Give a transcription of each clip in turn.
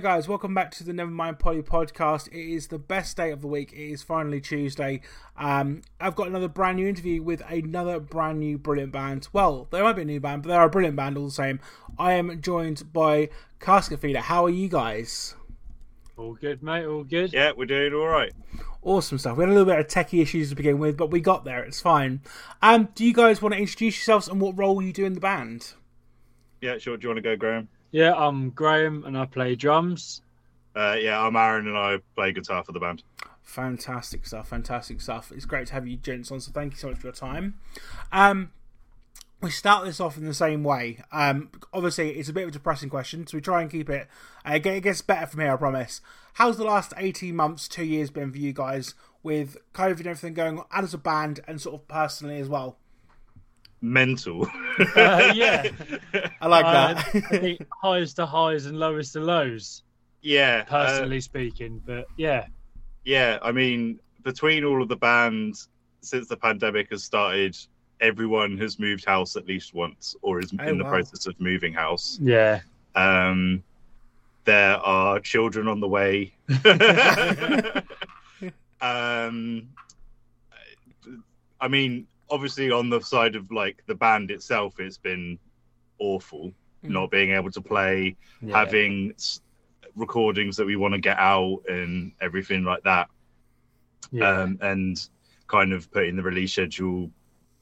Hello, guys. Welcome back to the Nevermind Polly podcast. It is the best day of the week. It is finally Tuesday. Um, I've got another brand new interview with another brand new brilliant band. Well, they might be a new band, but they're a brilliant band all the same. I am joined by Casket Feeder. How are you guys? All good, mate. All good. Yeah, we're doing all right. Awesome stuff. We had a little bit of techie issues to begin with, but we got there. It's fine. Um, do you guys want to introduce yourselves and what role you do in the band? Yeah, sure. Do you want to go, Graham? Yeah, I'm Graham and I play drums. Uh, yeah, I'm Aaron and I play guitar for the band. Fantastic stuff. Fantastic stuff. It's great to have you gents on. So thank you so much for your time. Um, we start this off in the same way. Um, obviously, it's a bit of a depressing question, so we try and keep it. Uh, it gets better from here, I promise. How's the last 18 months, two years been for you guys with COVID and everything going on, and as a band, and sort of personally as well? Mental. Uh, yeah. I like Uh, that. I think highs to highs and lowest to lows, yeah. uh, personally speaking. But yeah, yeah, I mean, between all of the bands since the pandemic has started, everyone has moved house at least once or is Oh, in the wow. process of moving house. yeah. Um, there are children on the way. um, I mean, obviously, on the side of like the band itself, it's been awful Mm. not being able to play, yeah. having recordings that we want to get out, and everything like that. yeah. Um, and kind of putting the release schedule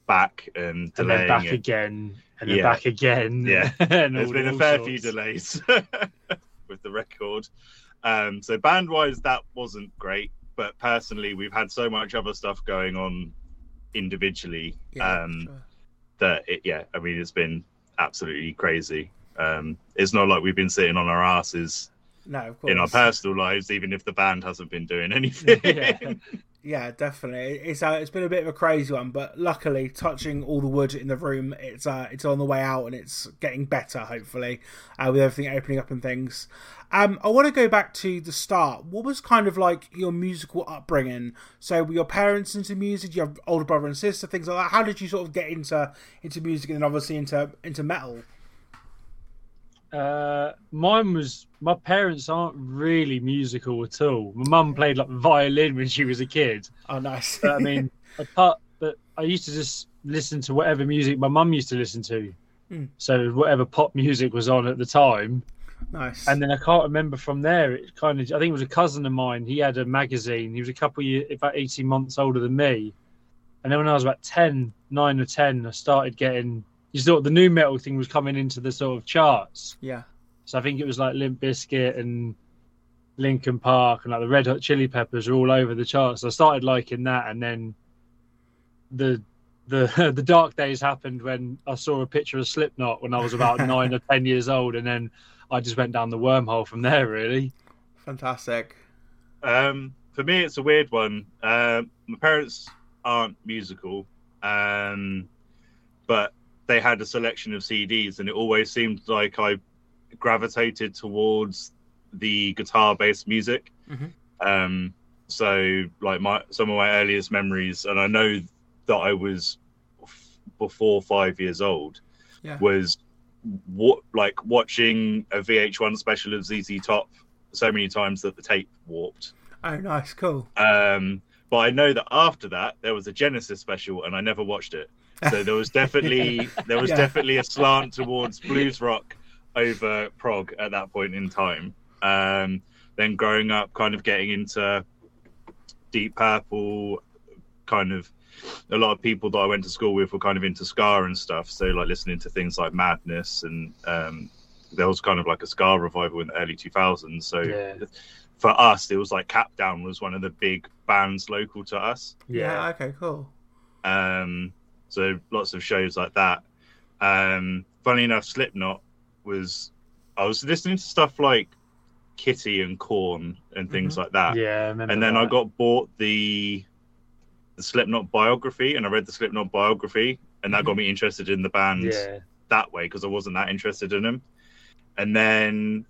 back and and delaying then back it. again, and then Yeah. back again. Yeah. and There's all- been a fair sorts. few delays with the record. Um, so band wise, that wasn't great. But personally, we've had so much other stuff going on individually Yeah, um, sure. that it, yeah, I mean, it's been absolutely crazy. Um, it's not like we've been sitting on our asses No, of course. in our personal lives, even if the band hasn't been doing anything. Yeah. Yeah, definitely. It's uh, it's been a bit of a crazy one, but luckily, touching all the wood in the room, it's uh, it's on the way out and it's getting better. Hopefully, uh, with everything opening up and things. Um, I want to go back to the start. What was kind of like your musical upbringing? So, were your parents into music? Do you have older brother and sister, things like that? How did you sort of get into into music and then obviously into into metal? Uh, mine was my parents aren't really musical at all. My mum played like violin when she was a kid. Oh, nice. But I mean, apart, but I used to just listen to whatever music my mum used to listen to. Hmm. So whatever pop music was on at the time, nice. and then I can't remember from there. It kind of, I think it was a cousin of mine. He had a magazine. He was a couple of years, about eighteen months older than me. And then when I was about 10, 9 or ten, I started getting. You thought the new metal thing was coming into the sort of charts. yeah. So I think it was like Limp Bizkit and Linkin Park and like the Red Hot Chili Peppers were all over the charts. So I started liking that, and then the the the dark days happened when I saw a picture of Slipknot when I was about nine or ten years old, and then I just went down the wormhole from there. Really, Fantastic. Um, for me, it's a weird one. Um, my parents aren't musical, um, but they had a selection of CDs, and it always seemed like I gravitated towards the guitar-based music. Mhm. Um, so, like my some of my earliest memories, and I know that I was f- before five years old, Yeah. was what like watching a VH1 special of ZZ Top so many times that the tape warped. Oh, nice. Cool. Um, but I know that after that there was a Genesis special, and I never watched it. So there was definitely there was Yeah. definitely a slant towards blues rock over prog at that point in time. Um, then growing up, kind of getting into Deep Purple, kind of a lot of people that I went to school with were kind of into ska and stuff. So like listening to things like Madness and um, there was kind of like a ska revival in the early 2000s. So Yeah. for us, it was like Capdown was one of the big bands local to us. Yeah. okay. Cool. Um, so lots of shows like that. Um, funny enough, Slipknot was I was listening to stuff like Kittie and Korn and mm-hmm. things like that. yeah. I remember and then I got bought the the Slipknot biography, and I read the Slipknot biography, and that got mm-hmm. me interested in the band yeah, that way because I wasn't that interested in them. And then,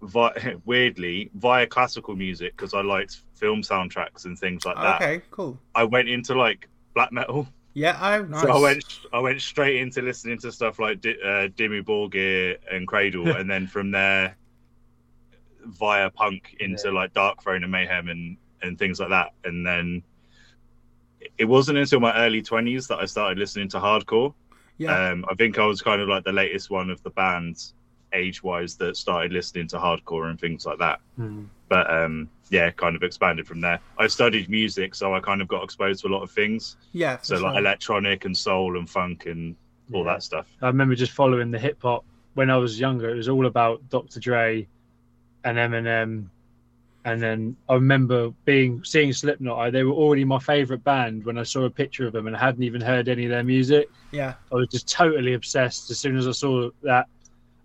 vi- weirdly, via classical music because I liked film soundtracks and things like that. Okay. Cool. I went into like black metal. Yeah. Oh, nice. So I went, I went straight into listening to stuff like Di- uh, Dimmu Borgir and Cradle, and then from there, via punk into Yeah. like Darkthrone and Mayhem and and things like that. And then it wasn't until my early twenties that I started listening to hardcore. Yeah. Um, I think I was kind of like the latest one of the bands, age wise, that started listening to hardcore and things like that. Hmm. But um, yeah, kind of expanded from there. I studied music, so I kind of got exposed to a lot of things. yeah. So like sure. electronic and soul and funk and all Yeah. that stuff. I remember just following the hip hop when I was younger. It was all about Dr. Dre and Eminem. And then I remember being seeing Slipknot. I, they were already my favorite band when I saw a picture of them, and I hadn't even heard any of their music. yeah. I was just totally obsessed as soon as I saw that.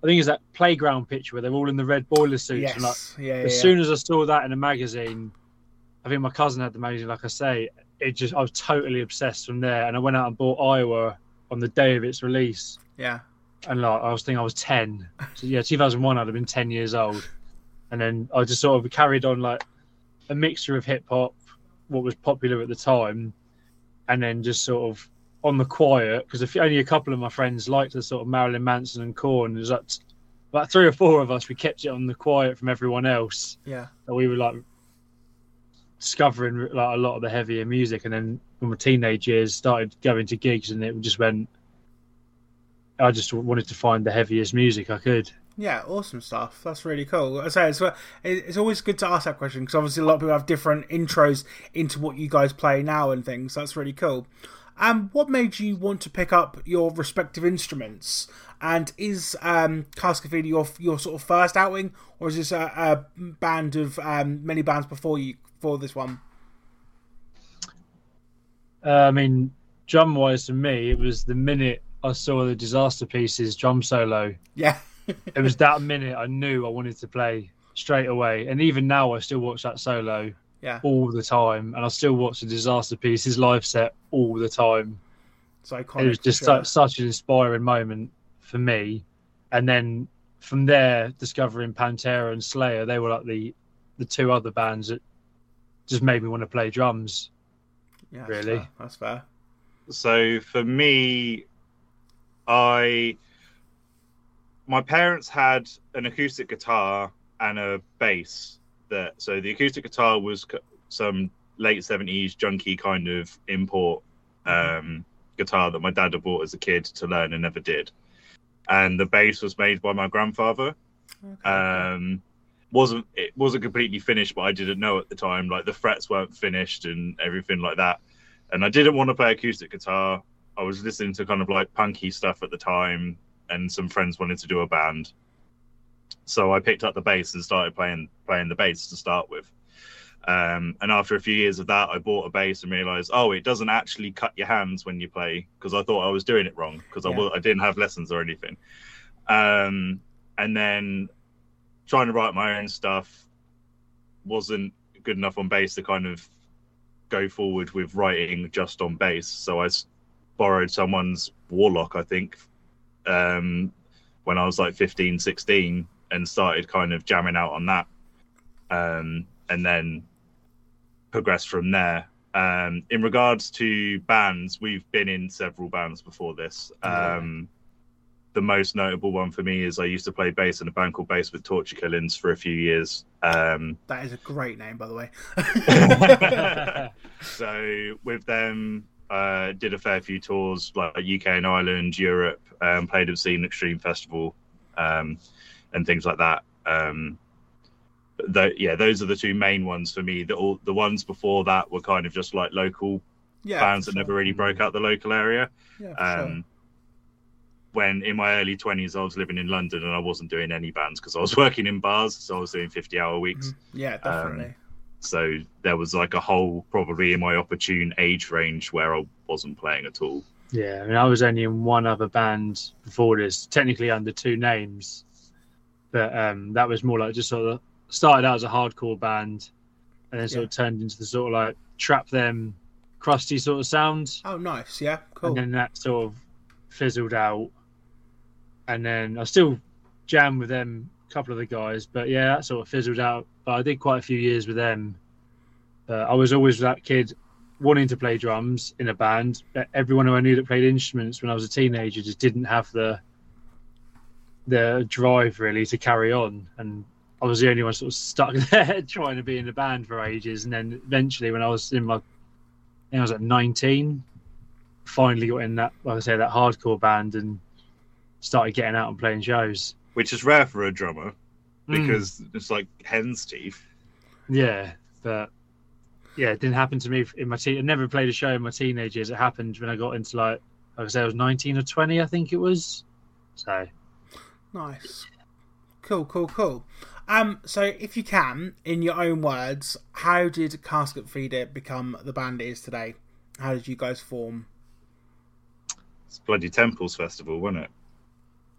I think it's that playground picture where they're all in the red boiler suits. And like, Yeah. yeah, as yeah. soon as I saw that in a magazine, I think my cousin had the magazine. Like I say, it just I was totally obsessed from there. And I went out and bought Iowa on the day of its release yeah. and like I was thinking I was ten. So yeah, two thousand one, I'd have been ten years old, and then I just sort of carried on like a mixture of hip hop, what was popular at the time, and then just sort of on the quiet because only a couple of my friends liked the sort of Marilyn Manson and Korn. There's like about three or four of us. We kept it on the quiet from everyone else. Yeah. And we were like discovering like a lot of the heavier music, and then when my teenage years started going to gigs, and it just went. I just wanted to find the heaviest music I could. Yeah, awesome stuff. That's really cool. I say it's it's always good to ask that question because obviously a lot of people have different intros into what you guys play now and things. That's really cool. Um, what made you want to pick up your respective instruments? And is um, Casket Feeder your your sort of first outing, or is this a, a band of um, many bands before you for this one? Uh, I mean, drum wise for me, it was the minute I saw the Disasterpieces drum solo. Yeah, It was that minute I knew I wanted to play straight away. And even now, I still watch that solo yeah. all the time, and I still watch the Disasterpieces live set all the time. It's iconic. it was just sure. su- such an inspiring moment for me. And then from there, discovering Pantera and Slayer, they were like the the two other bands that just made me want to play drums. yeah, that's really. fair. That's fair. So for me, I my parents had an acoustic guitar and a bass. That so the acoustic guitar was some late seventies junky kind of import um, guitar that my dad had bought as a kid to learn and never did. And the bass was made by my grandfather. Okay. Um, wasn't it wasn't completely finished, but I didn't know at the time. Like the frets weren't finished and everything like that. And I didn't want to play acoustic guitar. I was listening to kind of like punky stuff at the time, and some friends wanted to do a band. So I picked up the bass and started playing playing the bass to start with. Um, and after a few years of that, I bought a bass and realized, oh, it doesn't actually cut your hands when you play because I thought I was doing it wrong because I Yeah. I, I didn't have lessons or anything. Um, and then trying to write my own stuff wasn't good enough on bass to kind of go forward with writing just on bass. So I s- borrowed someone's Warlock, I think, um, when I was like 15, 16, and started kind of jamming out on that. Um, and then progressed from there. Um, in regards to bands, we've been in several bands before this. Um, the most notable one for me is I used to play bass in a band called Basement Torture Killings for a few years. Um, that is a great name, by the way. so with them, uh, did a fair few tours like UK and Ireland, Europe, um, played at Scene Extreme Festival, um, and things like that. Um, th- yeah, those are the two main ones for me. The all the ones before that were kind of just like local yeah, bands for that sure. never really broke out the local area. Yeah, for sure. Um, when in my early 20s, I was living in London and I wasn't doing any bands because I was working in bars, so I was doing 50 hour weeks. Mhm. Yeah, definitely. So there was like a whole probably in my opportune age range where I wasn't playing at all. Yeah, I mean, I was only in one other band before this, technically under two names, but um, that was more like just sort of started out as a hardcore band, and then sort Yeah. of turned into the sort of like trap them, crusty sort of sound, oh, nice. Yeah, cool. and then that sort of fizzled out, and then I still jammed with them, a couple of the guys, but yeah, that sort of fizzled out. But I did quite a few years with them. But I was always that kid wanting to play drums in a band. But everyone who I knew that played instruments when I was a teenager just didn't have the the drive really to carry on. And I was the only one sort of stuck there trying to be in the band for ages. And then eventually, when I was in my, I, I was at 19, finally got in that, like I say, that hardcore band and started getting out and playing shows. which is rare for a drummer Mm. because it's like hen's teeth. Yeah, but yeah, it didn't happen to me in my teen. I never played a show in my teenage years. It happened when I got into like, like I say, I was 19 or 20, I think it was. So Nice. Cool, cool, cool. Um, so if you can, in your own words, how did Casket Feeder become the band it is today? How did you guys form? It's bloody Temples Festival, wasn't it?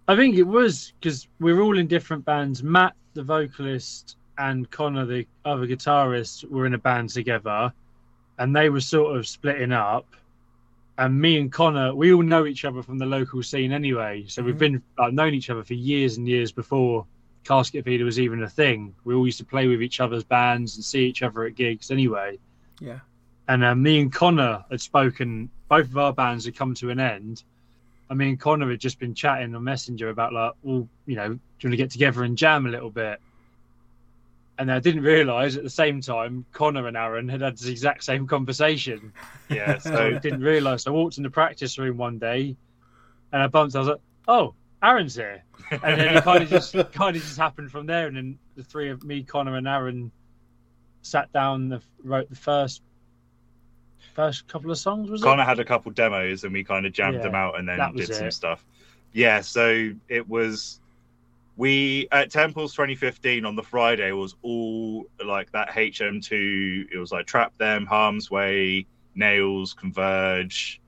I think it was because we were all in different bands. Matt, the vocalist, and Connor, the other guitarist, were in a band together, and they were sort of splitting up. And me and Connor, we all know each other from the local scene anyway. So we've Mhm. been like, known each other for years and years before Casket Feeder was even a thing. We all used to play with each other's bands and see each other at gigs anyway. Yeah. And uh, me and Connor had spoken. Both of our bands had come to an end. I mean, Connor had just been chatting on Messenger about like, well, you know, do you want to get together and jam a little bit? And I didn't realise at the same time, Connor and Aaron had had the exact same conversation. Yeah. So I didn't realise. I walked in the practice room one day, and I bumped. I was like, "Oh, Aaron's here," and then it kind of just kind of just happened from there. And then the three of me, Connor, and Aaron sat down, and wrote the first first couple of songs. Was it? Connor had a couple demos and we kind of jammed Yeah, them out and then did some stuff. Yeah, so it was we at Temples 2015 on the Friday was all like that HM2. It was like Trap Them, Harm's Way, Nails, Converge.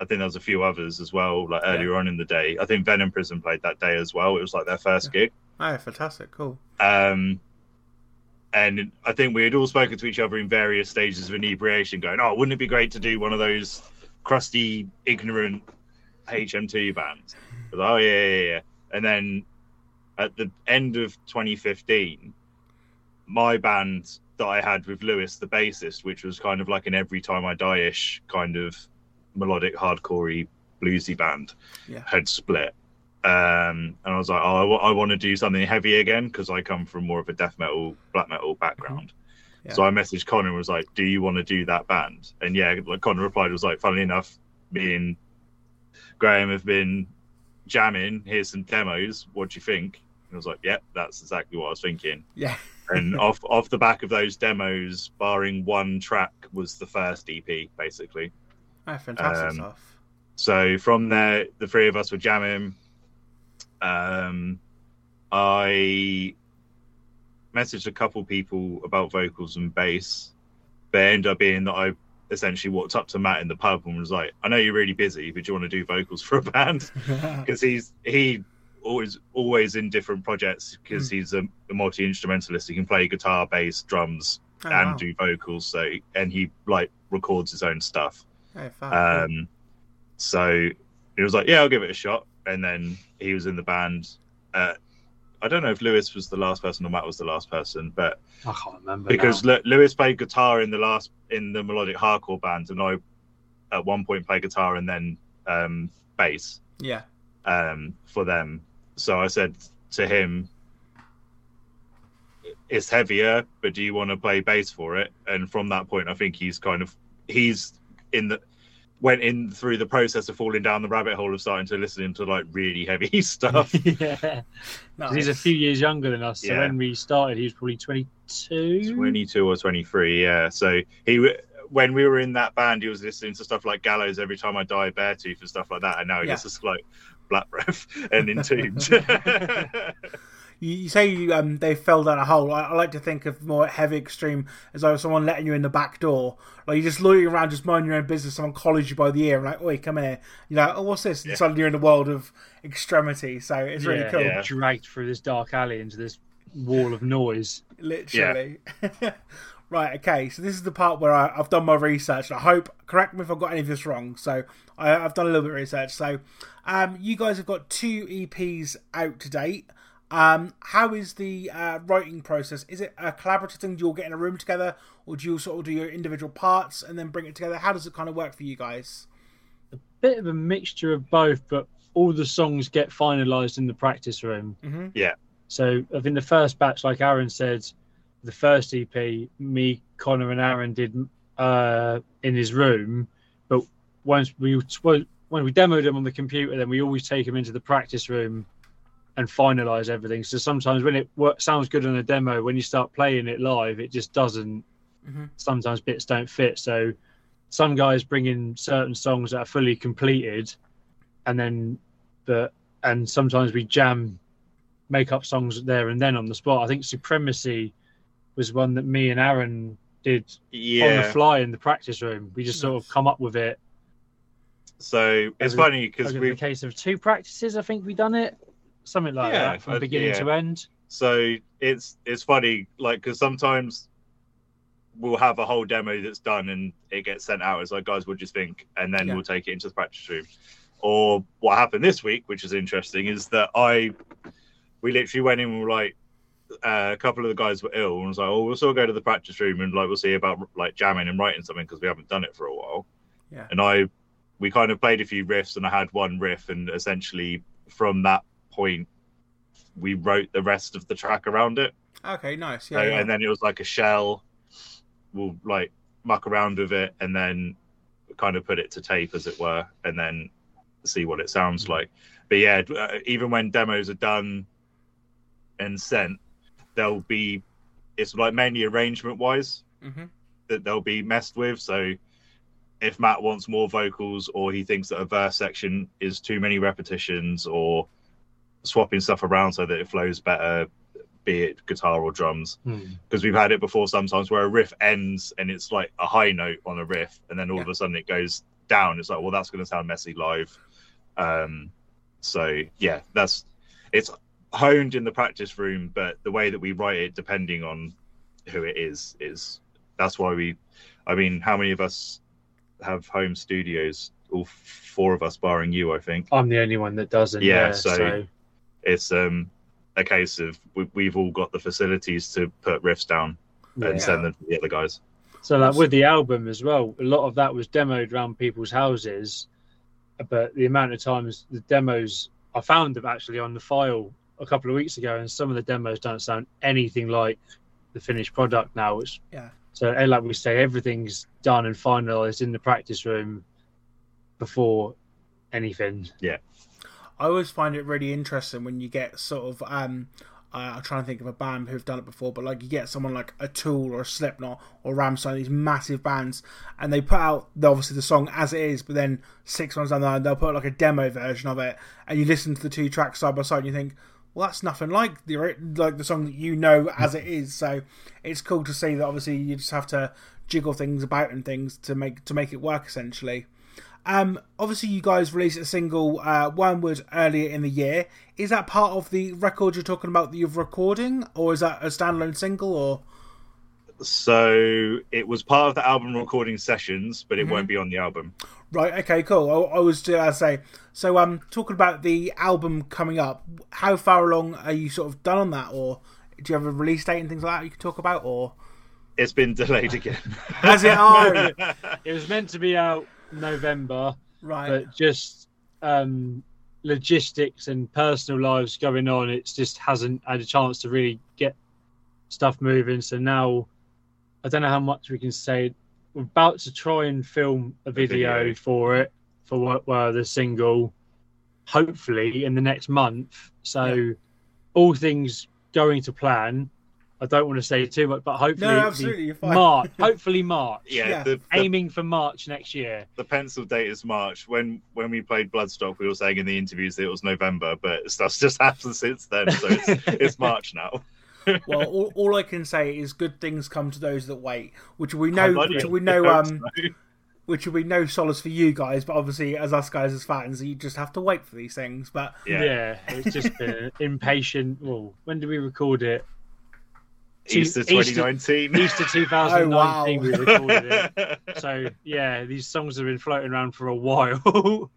I think there was a few others as well, like Yeah. earlier on in the day. I think Venom Prison played that day as well. It was like their first gig. Oh, fantastic. Cool. Um, and I think we had all spoken to each other in various stages of inebriation, going, "Oh, wouldn't it be great to do one of those crusty, ignorant HM2 bands?" Like, oh yeah, yeah, yeah. And then at the end of 2015, my band that I had with Lewis, the bassist, which was kind of like an every time I die-ish kind of melodic, hardcorey, bluesy band, Yeah. had split. Um, and I was like, oh, I want to do something heavy again because I come from more of a death metal, black metal background. Yeah. So I messaged Connor and was like, "Do you want to do that band?" And yeah, like Connor replied was like, "Funnily enough, me and Graham have been jamming. Here's some demos. What do you think?" And I was like, "Yep, that's exactly what I was thinking." Yeah. And off off the back of those demos, barring one track, was the first EP basically. Oh, fantastic Um, stuff. So from there, the three of us were jamming. Um, I messaged a couple people about vocals and bass, but it ended up being that I essentially walked up to Matt in the pub and was like, "I know you're really busy, but do you want to do vocals for a band?" Because he's he always always in different projects because he's a, a multi instrumentalist. He can play guitar, bass, drums, Oh, and wow. do vocals. So and he like records his own stuff. Oh. Um, so he was like, "Yeah, I'll give it a shot." And then he was in the band. Uh, I don't know if Lewis was the last person or Matt was the last person, but I can't remember because now. Lewis played guitar in the last in the melodic hardcore band, and I at one point played guitar and then um, bass yeah. um, for them. So I said to him, "It's heavier, but do you want to play bass for it?" And from that point, I think he's kind of he's in the went in through the process of falling down the rabbit hole of starting to listen to like really heavy stuff. yeah, 'Cause he's a few years younger than us. So Yeah. when we started, he was probably 22. 22 or 23 yeah so he when we were in that band he was listening to stuff like gallows every time i die beartooth and stuff like that and now he Yeah. listens like black breath and entombed You, you say you, um, they fell down a hole. I, I like to think of more heavy extreme as though someone letting you in the back door. Like you're just loitering around, just minding your own business. Someone collars you by the ear, and like, "Oi, come here." You're like, "Oh, what's this?" And Yeah. suddenly you're in the world of extremity. So it's really Yeah, cool. yeah. Dragged through this dark alley into this wall of noise. literally. right, okay, so this is the part where I, I've done my research. I hope, correct me if I've got any of this wrong. So I, I've done a little bit of research. So um, you guys have got two EPs out to date. Um, how is the uh, writing process? Is it a collaborative thing? Do you all get in a room together, or do you sort of do your individual parts and then bring it together? How does it kind of work for you guys? A bit of a mixture of both, but all the songs get finalised in the practice room. Mhm. Yeah. So I think the first batch, like Aaron said, the first EP, me, Connor, and Aaron did uh, in his room. But once we when we demoed them on the computer, then we always take them into the practice room and finalize everything. So sometimes when it work, sounds good on a demo, when you start playing it live, it just doesn't. Mm-hmm. Sometimes bits don't fit. So some guys bring in certain songs that are fully completed, and then but and sometimes we jam, make up songs there and then on the spot. I think Supremacy was one that me and Aaron did yeah. on the fly in the practice room. We just sort of come up with it. So it's Over- funny because Over we the case of two practices, I think we've done it, something like Yeah, that from uh, beginning yeah. to end. so it's it's funny like because sometimes we'll have a whole demo that's done and it gets sent out it's like guys what do you think and then Yeah. we'll take it into the practice room or what happened this week which is interesting is that i we literally went in and were like uh, a couple of the guys were ill and was like oh we'll still go to the practice room and like we'll see about like jamming and writing something because we haven't done it for a while Yeah. and i we kind of played a few riffs and i had one riff and essentially from that point we wrote the rest of the track around it Okay, nice. so, Yeah, yeah. and then it was like a shell. We'll like muck around with it and then kind of put it to tape, as it were, and then see what it sounds like. But yeah, uh, even when demos are done and sent, there'll be it's like mainly arrangement wise hmm that they'll be messed with. So if Matt wants more vocals or he thinks that a verse section is too many repetitions or swapping stuff around so that it flows better, be it guitar or drums, because we've had it before sometimes where a riff ends and it's like a high note on a riff and then all of a sudden it goes down. It's like, well, that's going to sound messy live. Um, so yeah, that's it's honed in the practice room, but the way that we write it, depending on who it is, is that's why we. I mean, how many of us have home studios? All four of us, barring you, I think. I'm the only one that doesn't. Yeah, Yeah, so- so, It's um a case of we, we've all got the facilities to put riffs down yeah. and send them to the other guys. So like with the album as well, a lot of that was demoed around people's houses, but the amount of times the demos I found them actually on the file a couple of weeks ago, and some of the demos don't sound anything like the finished product now. Which Yeah. So eh, like we say, everything's done and finalized in the practice room before anything. Yeah. I always find it really interesting when you get sort of um uh, I'm trying to think of a band who've done it before, but like you get someone like a Tool or a Slipknot or Rammstein, these massive bands, and they put out the, obviously the song as it is, but then six months down the line they'll put like a demo version of it, and you listen to the two tracks side by side, and you think, well, that's nothing like the like the song that you know as it is. So it's cool to see that obviously you just have to jiggle things about and things to make to make it work essentially. Um, obviously, you guys released a single, uh, Wormwood, earlier in the year. Is that part of the record you're talking about that you're recording, or is that a standalone single? Or So it was part of the album recording sessions, but it Mhm. won't be on the album. Right? Okay, cool. I, I was to uh, say. So, um, talking about the album coming up, how far along are you sort of done on that, or do you have a release date and things like that you can talk about, or It's been delayed again. Has it? Oh. It was meant to be out November, right? but just um, logistics and personal lives going on, it just hasn't had a chance to really get stuff moving. So now, I don't know how much we can say. We're about to try and film a video, video. for it for what well, the single, hopefully in the next month. So, all things going to plan. I don't want to say too much, but hopefully no, absolutely, you're fine. March. hopefully March. yeah, Yeah. The, the, Aiming for March next year. the pencil date is March. When when we played Bloodstock, we were saying in the interviews that it was November, but stuff's just happened since then, so it's, it's March now. Well, all, all I can say is good things come to those that wait, which we know, which we know, um, so. which will be no solace for you guys, but obviously as us guys as fans, you just have to wait for these things. But yeah. it's just been impatient. Well, when did we record it? Easter Easter- 2019. Easter 2019 wow. we recorded it. So yeah, these songs have been floating around for a while.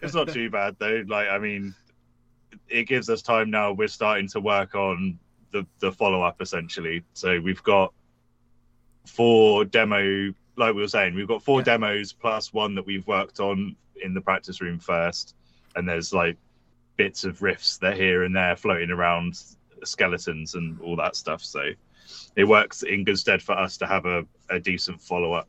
it's not too bad though. Like I mean, it gives us time now. We're starting to work on the the follow up essentially. So we've got four demo. Like we were saying, we've got four Yeah. demos plus one that we've worked on in the practice room first, and there's like bits of riffs that here and there floating around skeletons and all that stuff. So it works in good stead for us to have a, a decent follow up.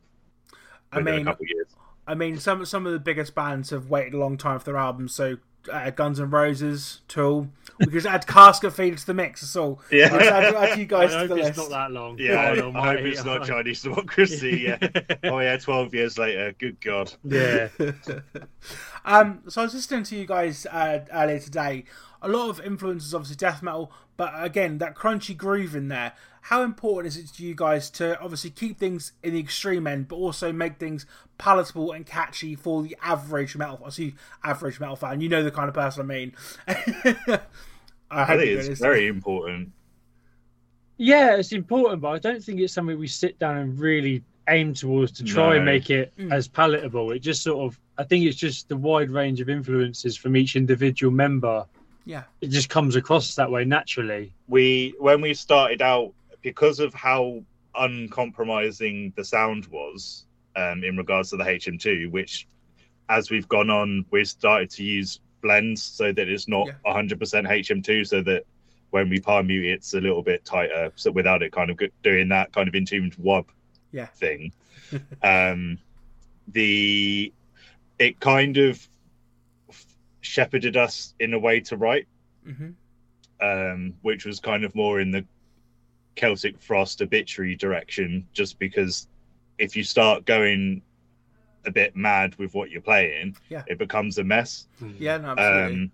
I mean, a couple years. I mean, some some of the biggest bands have waited a long time for their albums. So uh, Guns and Roses, Tool. We just add Casket Feed to the mix. That's all. Yeah. I'll add, add you I guys to hope the it's list. not that long. Yeah, God I, I hope it's not Chinese democracy. Yeah. oh yeah, twelve years later. Good God. Yeah. um, so I was listening to you guys uh, earlier today. A lot of influences, obviously death metal, but again that crunchy groove in there. How important is it to you guys to obviously keep things in the extreme end, but also make things palatable and catchy for the average metal? I see average metal fan. You know the kind of person I mean. I, I think it's very important. Yeah, it's important, but I don't think it's something we sit down and really aim towards to try and make it Mm. as palatable. It just sort of, I think it's just the wide range of influences from each individual member. Yeah. It just comes across that way naturally. we when we started out because of how uncompromising the sound was um, in regards to the HM2, which as we've gone on, we've started to use blends so that it's not Yeah. 100% HM2, so that when we palm mute, it's a little bit tighter. So without it kind of doing that kind of entombed wob Yeah. thing, um, the it kind of shepherded us in a way to write hmm um, which was kind of more in the Celtic Frost obituary direction, just because if you start going a bit mad with what you're playing, Yeah. it becomes a mess. Yeah, no, absolutely. Um,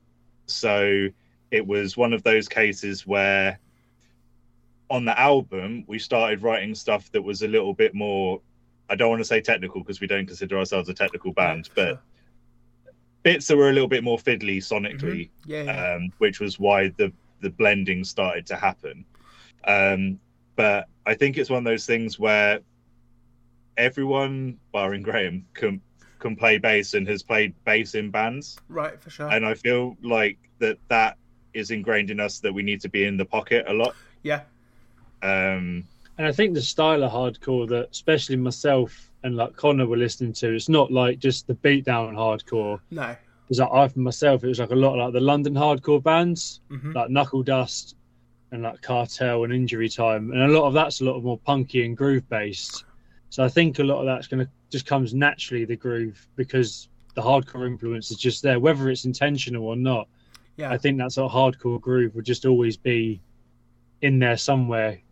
so it was one of those cases where on the album we started writing stuff that was a little bit more I don't want to say technical because we don't consider ourselves a technical band, but. Bits that were a little bit more fiddly sonically yeah, yeah. um, which was why the the blending started to happen. Um, but I think it's one of those things where everyone, barring Graham, can can play bass and has played bass in bands, right, for sure. and I feel like that that is ingrained in us that we need to be in the pocket a lot. yeah, Um, And I think the style of hardcore that especially myself and like Connor were listening to, it's not like just the beatdown hardcore. no. It's like I for myself, it was like a lot like the London hardcore bands, hmm like Knuckledust and like Cartel and Injury Time, and a lot of that's a lot of more punky and groove based. So I think a lot of that's going to just comes naturally the groove because the hardcore influence is just there, whether it's intentional or not. Yeah, I think that's a hardcore groove would just always be in there somewhere, wh-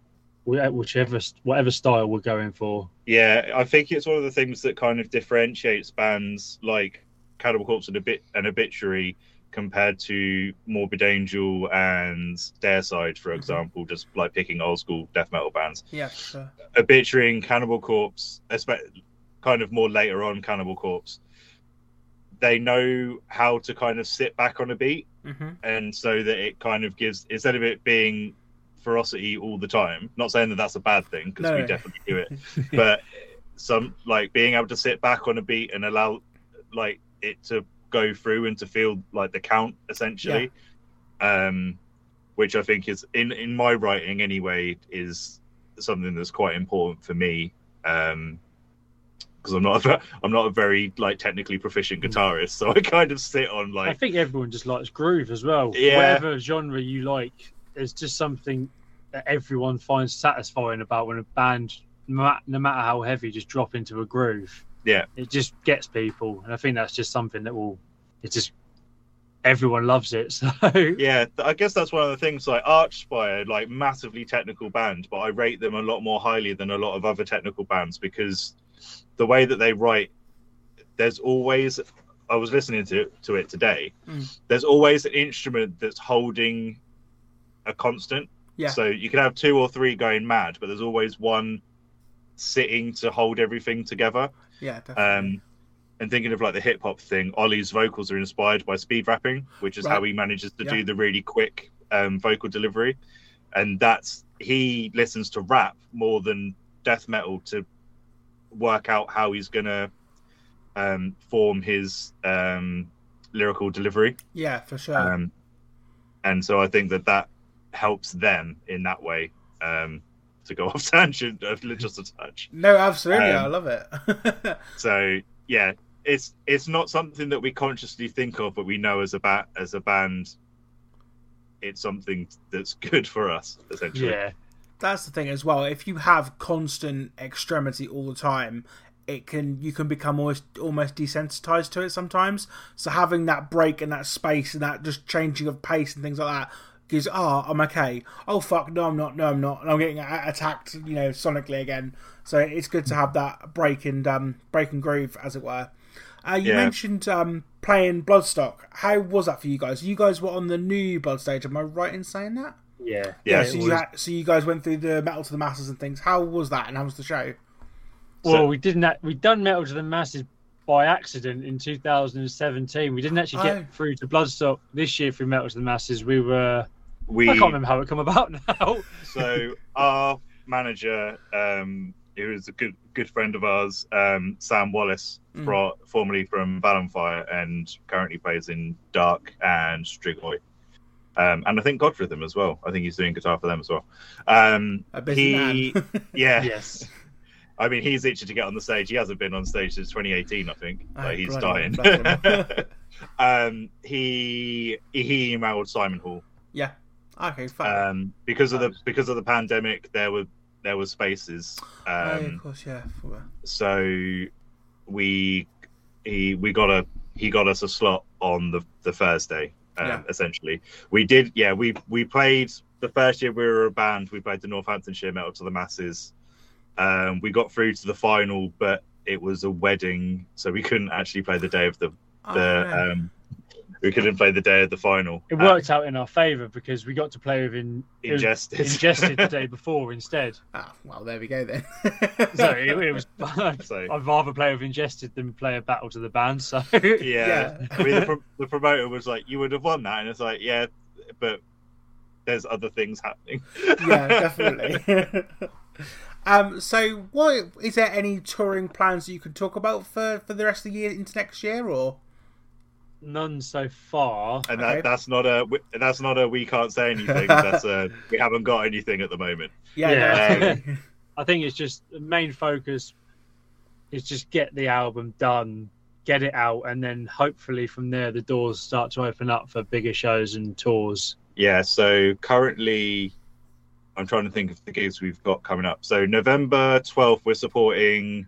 whichever whatever style we're going for. yeah, I think it's one of the things that kind of differentiates bands like Cannibal Corpse and a bit and Obituary compared to Morbid Angel and Deicide, for Mhm. example, just like picking old school death metal bands. yeah, for sure. Obituary and Cannibal Corpse, espe- kind of more later on Cannibal Corpse, they know how to kind of sit back on a beat, hmm and so that it kind of gives instead of it being ferocity all the time. Not saying that that's a bad thing because No, we definitely do it, but some like being able to sit back on a beat and allow like it to go through and to feel like the count essentially um which i think is in in my writing anyway is something that's quite important for me um because i'm not a, i'm not a very like technically proficient guitarist so i kind of sit on like. I think everyone just likes groove as well. Yeah. Whatever genre you like, there's just something that everyone finds satisfying about when a band, no matter how heavy, just drop into a groove. Yeah. It just gets people, and I think that's just something that will. It just everyone loves it. So yeah i guess that's one of the things like archspire like massively technical band but i rate them a lot more highly than a lot of other technical bands because the way that they write there's always i was listening to, to it today Mm. there's always an instrument that's holding a constant Yeah. so you can have two or three going mad but there's always one sitting to hold everything together Yeah, definitely. um, and thinking of like the hip hop thing, Ollie's vocals are inspired by speed rapping, which is how he manages to Yeah. do the really quick um, vocal delivery. And that's he listens to rap more than death metal to work out how he's gonna um, form his um, lyrical delivery. yeah, for sure. Um, and so I think that that helps them in that way. Um, to go off tangent, uh, just a touch. no, absolutely, um, I love it. So yeah, it's it's not something that we consciously think of, but we know as a ba- as a band it's something that's good for us essentially. Yeah, That's the thing as well. If you have constant extremity all the time, it can you can become almost almost desensitized to it sometimes. So having that break and that space and that just changing of pace and things like that gives oh I'm okay. Oh fuck no I'm not no I'm not and I'm getting attacked you know sonically again. So it's good to have that break and um break and groove as it were. Uh, you Yeah. mentioned um, playing Bloodstock. How was that for you guys? You guys were on the new Blood stage. Am I right in saying that? yeah, Yeah, so you had, so you guys went through the Metal to the Masses and things. How was that, and how was the show? Well, So- we didn't. act- We done Metal to the Masses by accident in 2017. We didn't actually get Oh. through to Bloodstock this year through Metal to the Masses. We were. We I can't remember how it come about now. so our manager, um, who is a good good friend of ours, um, Sam Wallace, Mm. fro- formerly from Valenfire and currently plays in Dark and Strigoi. Um, and I think Godfrey as well. I think he's doing guitar for them as well. Um, A busy he, man. yeah, yes. I mean, he's itching to get on the stage. He hasn't been on stage since 2018, I think. Oh, Like, he's dying. hell, bless him. um, he he emailed Simon Hall yeah. Okay. Fine. um, because of the because of the pandemic. There were there were spaces. oh, Um, of course. Yeah. For- so we he we got a he got us a slot on the the Thursday. Um, Yeah. Essentially, we did. Yeah, we we played the first year we were a band. We played the Northamptonshire Metal to the Masses. Um, we got through to the final, but it was a wedding, so we couldn't actually play the day of the Oh, the. no. um, we couldn't play the day of the final. It Uh, worked out in our favour because we got to play with in, it was Ingested. ingested the day before instead. Ah, well, there we go then. So it, it was. So- I'd rather play with ingested than play a battle to the band. So yeah, Yeah. I mean, the, pro- the promoter was like, "You would have won that," and it's like, "Yeah, but there's other things happening." yeah, definitely. um, so, what is there any touring plans that you can talk about for for the rest of the year into next year, or none so far. and Okay. that's not a that's not a we can't say anything. that's a we haven't got anything at the moment. yeah, Yeah. no. Um, I think it's just the main focus is just get the album done, get it out, and then hopefully from there the doors start to open up for bigger shows and tours. Yeah. So currently, I'm trying to think of the gigs we've got coming up. So November 12th, we're supporting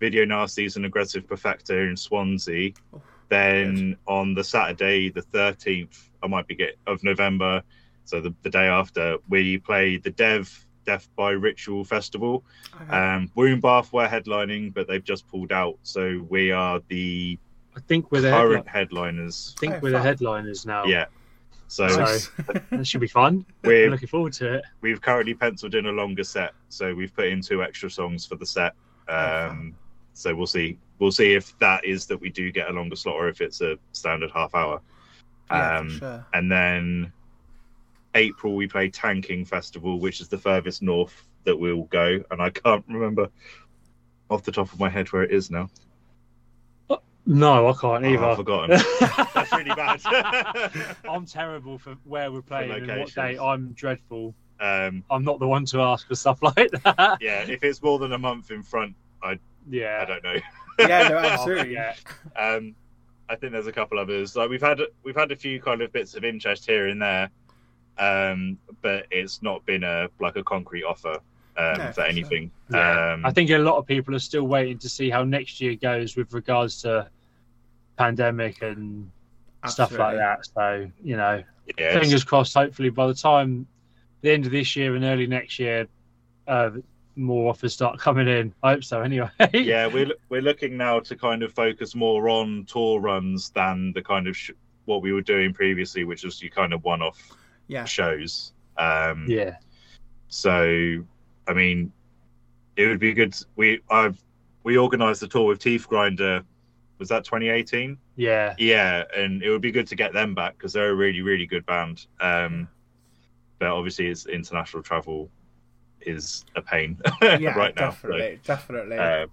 Video Nasties and Aggressive Perfector in Swansea. Oh, then on the Saturday, the 13th, I might be get of November, so the, the day after, we play the Dev Death by Ritual Festival. Okay. Um, Woundbath were headlining, but they've just pulled out, so we are the I think we're the current headli- headliners. I think Oh, we're the headliners now. Yeah. So Nice. That should be fun. I'm we're, looking forward to it. we've currently penciled in a longer set, so we've put in two extra songs for the set. Oh, Um, so we'll see. We'll see if that is that we do get a longer slot or if it's a standard half hour. yeah, um, sure. and then April we play Tanking Festival, which is the furthest north that we'll go, and I can't remember off the top of my head where it is now. No, I can't Oh, either. I've forgotten. That's really bad. I'm terrible for where we're playing and what day. I'm dreadful. um, I'm not the one to ask for stuff like that. yeah, if it's more than a month in front, Yeah. I don't know. Yeah, no, absolutely. yeah. Um, I think there's a couple others. Like we've had we've had a few kind of bits of interest here and there, um, but it's not been a like a concrete offer um, No, for for anything. Yeah. Um, I think a lot of people are still waiting to see how next year goes with regards to pandemic and stuff like that. So, you know, yeah, it's- fingers crossed, hopefully by the time the end of this year and early next year, uh, more offers start coming in. I hope so anyway. yeah, we're we're looking now to kind of focus more on tour runs than the kind of sh- what we were doing previously, which was your kind of one-off Yeah, shows. Um, yeah. So, I mean, it would be good. We I've we organised the tour with Teethgrinder. Was that 2018? Yeah. Yeah, and it would be good to get them back because they're a really really good band. Um, but obviously, it's international travel is a pain yeah, right now. so, definitely, definitely. uh,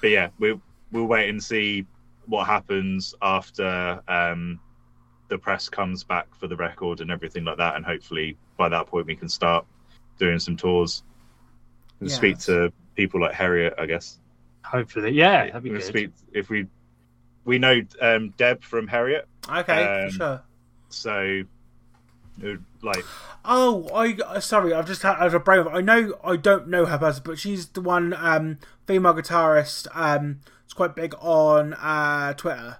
but yeah, we we'll wait and see what happens after um, the press comes back for the record and everything like that, and hopefully by that point we can start doing some tours and Yeah. speak to people like Harriet, I guess. Hopefully. Yeah, that'd be We'll good. speak if we we know um, Deb from Harriet, okay, um, for sure. so Who, like, Oh, I uh, sorry, I've just had, had a brain. I know I don't know her person, but she's the one um, female guitarist. Um, it's quite big on uh, Twitter.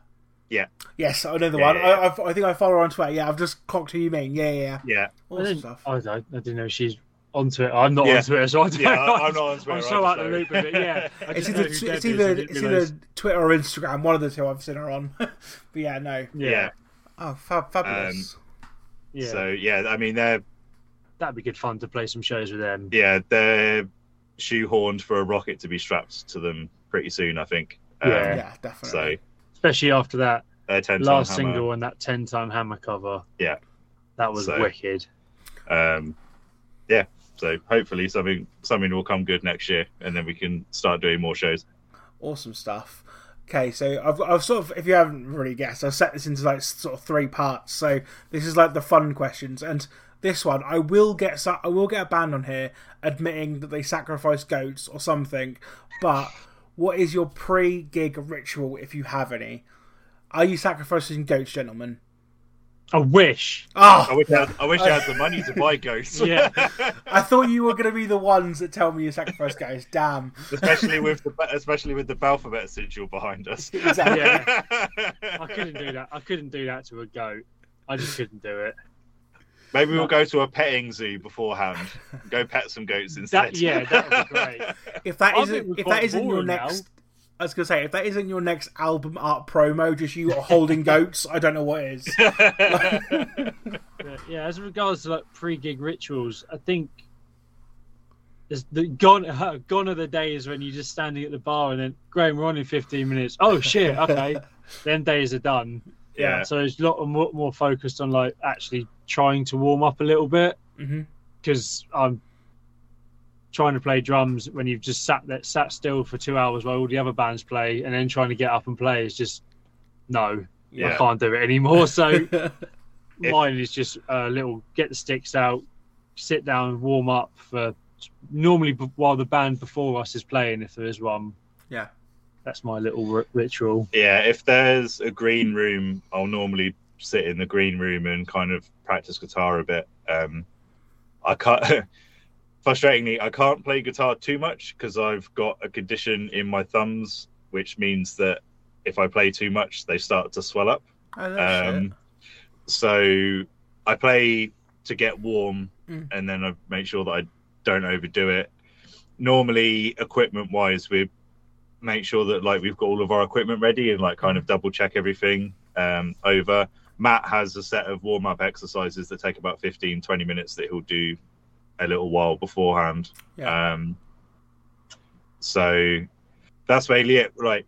Yeah. Yes, I know the Yeah, one. yeah, I, I've, I think I follow her on Twitter. Yeah, I've just clocked who you mean. Yeah, yeah, yeah. yeah, Awesome I, didn't, stuff. I, I, I didn't know she's on Twitter. I'm not Yeah. on Twitter, so I don't Yeah, know. I'm not on Twitter, I'm so just out of the loop of it. Yeah, I It's just either know who it's either it's either Twitter or Instagram. One of the two I've seen her on. but yeah, no. yeah, yeah. Oh, fab, fabulous. Yeah. So yeah, I mean they're That'd be good fun to play some shows with them. yeah they're shoehorned for a rocket to be strapped to them pretty soon. I think. Um, Yeah. yeah, So. Especially after that last Hammer, single and that 10 time hammer cover. Yeah. That was So- wicked. Um, yeah. So hopefully something something will come good next year, and then we can start doing more shows. Awesome stuff. Okay, so I've, I've sort of, if you haven't really guessed, I've set this into like sort of three parts. So this is like the fun questions, and this one I will get, I will get a band on here admitting that they sacrifice goats or something. But what is your pre-gig ritual if you have any? Are you sacrificing goats, gentlemen? Ah. I wish. I Oh, wish I, had, I wish I had the money to buy ghosts. Yeah. I thought you were going to be the ones that tell me you sacrifice goats. Damn. especially with the especially with the Baphomet sigil behind us. Exactly. I couldn't do that. I couldn't do that to a goat. I just couldn't do it. Maybe we'll go to a petting zoo beforehand. Go pet some goats instead. That, yeah, that would be great. If that I isn't, if that isn't your boring now. next, I was gonna say, if that isn't your next album art promo, just you holding goats, I don't know what is. But, yeah, as regards to like pre-gig rituals, I think there's the gone gone are the days when you're just standing at the bar and then Graham, we're on in 15 minutes. Oh shit, okay. then days are done. yeah. So it's a lot more, more focused on like actually trying to warm up a little bit mm-hmm. because I'm trying to play drums when you've just sat there, sat still for two hours while all the other bands play, and then trying to get up and play is just no, I can't do it anymore. So mine is just a little get the sticks out, sit down, warm up for normally b- while the band before us is playing if there is one. Yeah. That's my little ri- ritual. Yeah, if there's a green room, I'll normally sit in the green room and kind of practice guitar a bit. Um, I can't. Frustratingly, I can't play guitar too much because I've got a condition in my thumbs, which means that if I play too much, they start to swell up. Oh. Um, so I play to get warm, Mm. and then I make sure that I don't overdo it. Normally, equipment wise, we make sure that like we've got all of our equipment ready and like kind of double check everything um, over. Matt has a set of warm up exercises that take about 15, 20 minutes that he'll do a little while beforehand. Yeah. Um, so that's mainly it. Like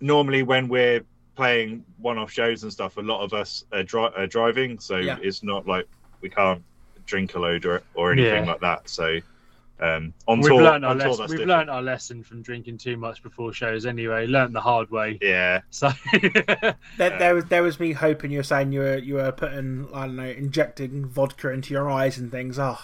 Normally, when we're playing one-off shows and stuff, a lot of us are, dri- are driving, so Yeah. it's not like we can't drink a load or, or anything Yeah. like that. So um, on We've tour, learned our on tour lesson. We've different. learned our lesson from drinking too much before shows. Anyway, learned the hard way. Yeah, So there, there was there was me hoping you were saying you were you were putting I don't know injecting vodka into your eyes and things. Oh,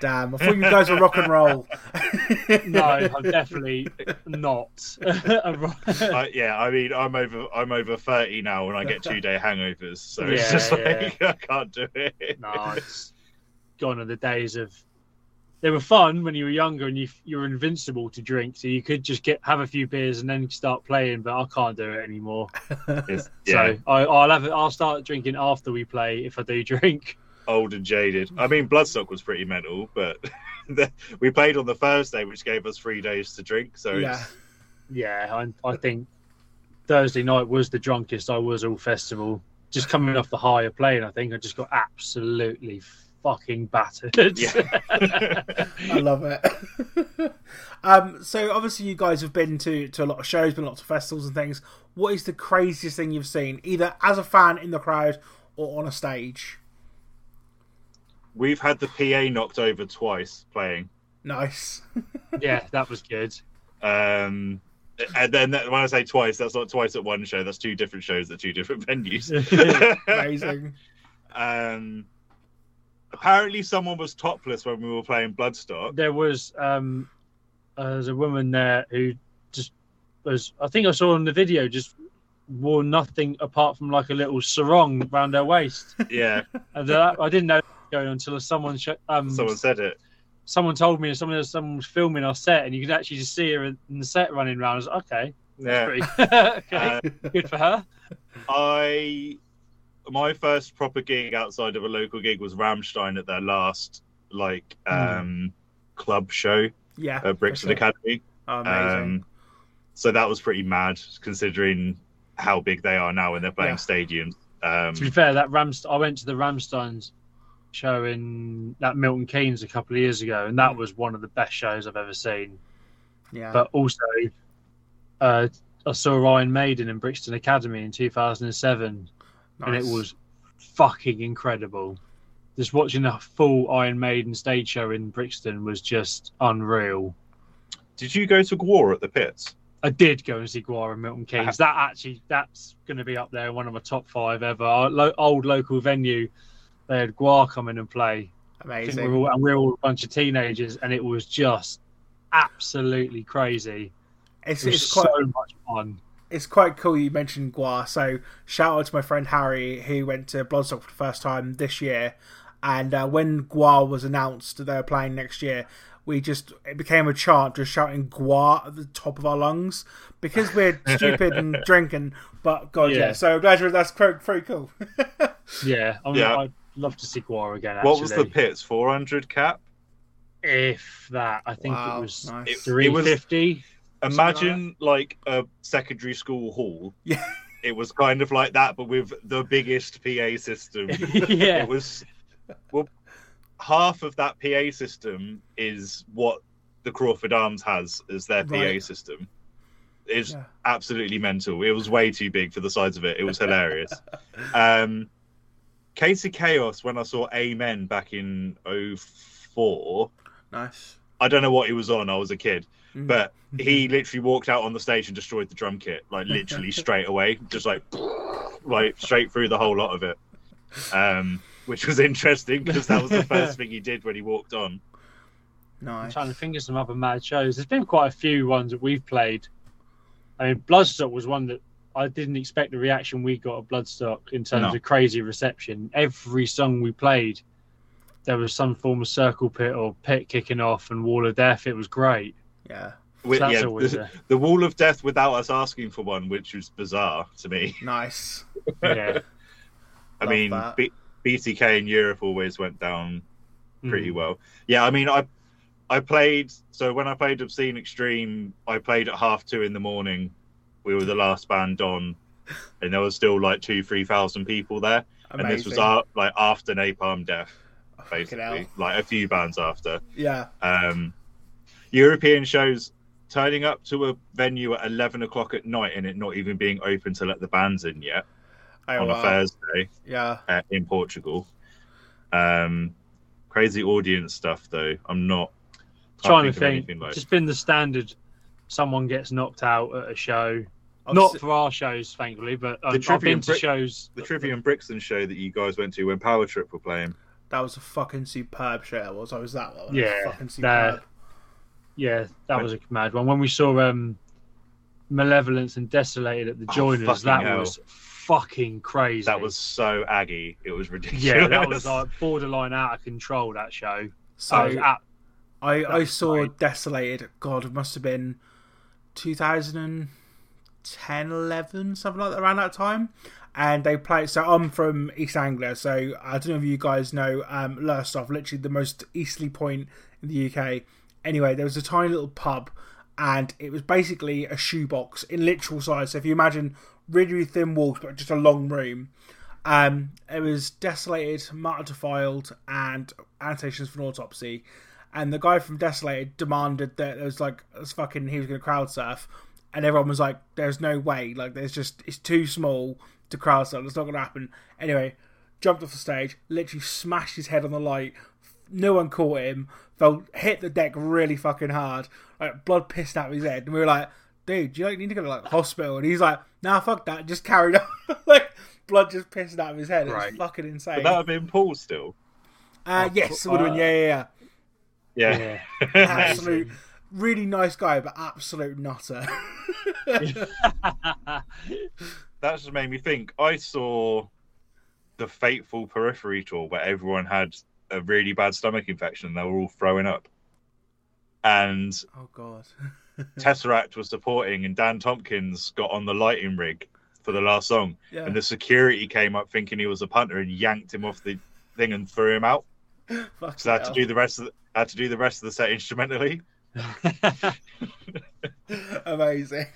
damn! I thought you guys were rock and roll. no, I'm definitely not. I, yeah. I mean, I'm over. I'm over thirty now, and I get two-day hangovers, so it's Yeah, just yeah. like I can't do it. no, it's gone are the days of. They were fun when you were younger and you you were invincible to drink, so you could just get have a few beers and then start playing. But I can't do it anymore. Yeah, So I, I'll have it. I'll start drinking after we play if I do drink. old and jaded. I mean, Bloodstock was pretty mental, but the, we played on the Thursday, which gave us three days to drink. So yeah, it's, Yeah, I, I think Thursday night was the drunkest I was all festival. Just coming off the high of playing, I think I just got absolutely fucking battered. yeah. I love it. um, so obviously you guys have been to to a lot of shows, been lots of festivals and things. What is the craziest thing you've seen, either as a fan in the crowd or on a stage? We've had the PA knocked over twice playing. Nice. yeah, that was good. Um, and then that- when I say twice, that's not twice at one show. That's two different shows at two different venues. Amazing. um, apparently, someone was topless when we were playing Bloodstock. there was um uh, there's a woman there who just was I think I saw in the video just wore nothing apart from like a little sarong around her waist. Yeah, And uh, I didn't know going on until someone sh- um, someone said it. someone told me someone someone was filming our set and you could actually just see her in the set running around. I was like, okay, Yeah. pretty okay, Uh, good for her. I my first proper gig outside of a local gig was Rammstein at their last like um club show Yeah. at Brixton sure. Academy. Oh, amazing. Um, so that was pretty mad considering how big they are now when they're playing Yeah. stadiums. Um, To be fair, that Ramst I went to the Rammsteins show in that Milton Keynes a couple of years ago, and that was one of the best shows I've ever seen. yeah. But also, uh, I saw Iron Maiden in Brixton Academy in 2007, and it was fucking incredible. Just watching a full Iron Maiden stage show in Brixton was just unreal. did you go to Gwar at the pits? I did go and see Gwar and Milton Uh-huh. Keynes. That actually, that's going to be up there, one of my top five ever. Our lo- old local venue, they had Gwar come in and play. Amazing. we're all, and we're all a bunch of teenagers, and it was just absolutely crazy. It's, It was it's quite so much fun. It's quite cool you mentioned Gwar. So shout out to my friend Harry who went to Bloodstock for the first time this year. And uh, when Gwar was announced that they were playing next year, we just it became a chant, just shouting Gwar at the top of our lungs because we're stupid and drinking. But God, yeah. Yeah. So I'm glad you're, that's pretty, pretty cool. Yeah, I mean, Yeah. I'd love to see Gwar again. Actually. What was the pits? 400 cap? If that, I think Wow, it was nice. It- it was- fifty. Imagine like a secondary school hall. Yeah. It was kind of like that, but with the biggest PA system. yeah, It was well, half of that PA system is what the Craufurd Arms has as their PA Right. system. It's Yeah. absolutely mental. It was way too big for the size of it. It was hilarious. um, Casey Chaos, when I saw Amen back in 04, nice. I don't know what he was on. I was a kid, Mm. but he literally walked out on the stage and destroyed the drum kit, like literally straight away, just like like straight through the whole lot of it. Um, which was interesting because that was the first thing he did when he walked on. I'm nice. trying to think of some other mad shows. There's been quite a few ones that we've played. I mean, Bloodstock was one that I didn't expect the reaction we got at Bloodstock in terms No. of crazy reception. Every song we played, there was some form of circle pit or pit kicking off and Wall of Death. It was great. Yeah. With, So yeah, the, the wall of death without us asking for one, which was bizarre to me. Nice. yeah. I Love mean. B- BTK in Europe always went down pretty Mm. well. Yeah, I mean, I I played. So when I played Obscene Extreme, I played at half two in the morning. We were the last band on, and there was still like two, three thousand people there. Amazing. And this was uh, like after Napalm Death, Oh, basically, like a few bands after. Yeah. Um, European shows turning up to a venue at eleven o'clock at night and it not even being open to let the bands in yet Oh, on a. Thursday Yeah. uh, in Portugal. Um, crazy audience stuff though. I'm not trying to of think. anything like- Just been the standard. Someone gets knocked out at a show. I've Not se- for our shows, thankfully, but um, I've Trivium been to Brit- shows. the Trivium Brixton show that you guys went to when Power Trip were playing. that was a fucking superb show. It was. I was that one. It was Yeah, Fucking that- superb. Yeah, that was a mad one. When we saw um, Malevolence and Desolated at the Oh, Joiners, fucking that hell. was fucking crazy. That was so aggy. It was ridiculous. yeah, that was like borderline out of control. That show. So That at- I, I saw right. Desolated. God, it must have been 2010, 11, something like that, around that time. And they played. So I'm from East Anglia. So I don't know if you guys know um, Lowestoft, literally the most easterly point in the UK. Anyway, there was a tiny little pub, and it was basically a shoebox in literal size. So if you imagine really, really thin walls, but just a long room. Um, it was desolated, martyr defiled, and annotations for an autopsy. And the guy from Desolated demanded that it was like it's fucking he was going to crowd surf, and everyone was like, "There's no way! Like, there's just it's too small to crowd surf. It's not going to happen." Anyway, jumped off the stage, literally smashed his head on the light. No one caught him. Fell hit the deck really fucking hard. Like blood pissed out of his head, and we were like, "Dude, do you like need to go to like hospital?" And he's like, "Nah, fuck that." Just carried on. like blood just pissed out of his head. It Right. was fucking insane. That would that have been Paul still? Uh, yes, it would have been. Yeah, yeah, yeah. Yeah. Absolute, really nice guy, but absolute nutter. that just made me think. I saw the fateful periphery tour where everyone had a really bad stomach infection. They were all throwing up, and Oh god. Tesseract was supporting, and Dan Tompkins got on the lighting rig for the last song, Yeah. and the security came up thinking he was a punter and yanked him off the thing and threw him out. Fucking So I had to do the rest of the, I had to do the rest of the set instrumentally. Amazing.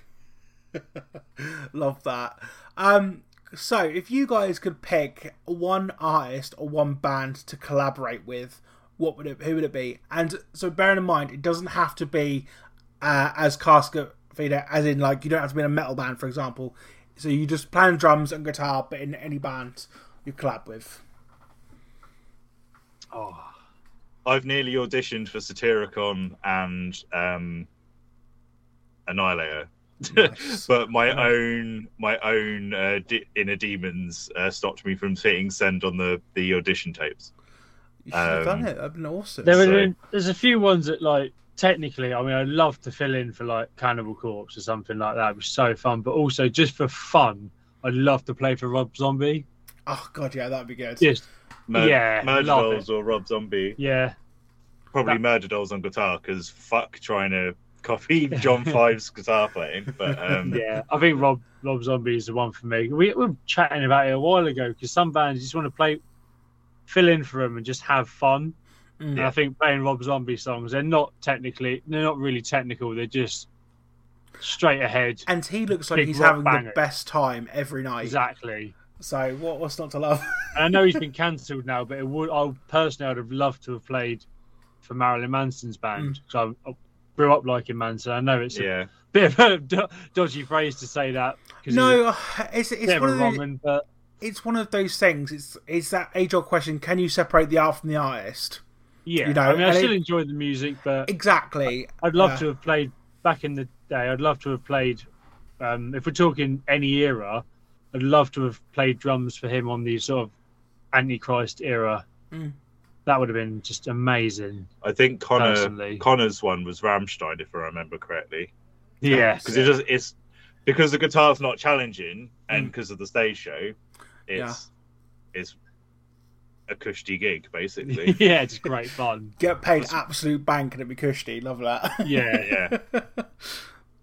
Love that. Um, so if you guys could pick one artist or one band to collaborate with, what would it? Who would it be? And so bearing in mind, it doesn't have to be uh, as casket feeder, as in like you don't have to be in a metal band, for example. So you just play on drums and guitar, but in any band you collab with. oh, I've nearly auditioned for Satyricon and um, Annihilator. Nice. but my own my own uh, d- inner demons uh, stopped me from hitting send on the the audition tapes. You should have done Um, it. That'd been awesome. there So- were, there's a few ones that like technically. I mean, I'd love to fill in for like Cannibal Corpse or something like that. It was so fun, but also just for fun, I'd love to play for Rob Zombie. Oh god, yeah, that'd be good. Just Mur- Yeah, Murder love Dolls or Rob Zombie. yeah, Probably That- Murder Dolls on guitar because fuck trying to copy John Five's guitar playing. But um, yeah. I think Rob Rob Zombie is the one for me. We, we were chatting about it a while ago because some bands just want to play, fill in for them and just have fun. Mm. And I think playing Rob Zombie songs, they're not technically, they're not really technical. They're just straight ahead. And he looks like he's rock having the best time every night. Exactly. So what, what's not to love? And I know he's been cancelled now, but it would. I personally, I'd have loved to have played for Marilyn Manson's band. So I, I grew up liking Manson. I know it's a bit of a do- dodgy phrase to say that. no, it's it's one of the, wrong'un, but it's one of those things. It's it's that age old question: Can you separate the art from the artist? yeah. You know, I mean, I still it- enjoy the music, but Exactly. I'd love Yeah. to have played back in the day. I'd love to have played. Um, if we're talking any era, I'd love to have played drums for him on the sort of Antichrist era. Mm. That would have been just amazing. I think Connor Personally. Connor's one was Rammstein if I remember correctly. Yeah, because it just it's because the guitar's not challenging and Mm. because of the stage show, it's it's a cushy gig basically. yeah, it's great fun. Get paid absolute bank and it'd be cushy. Love that. Yeah, yeah,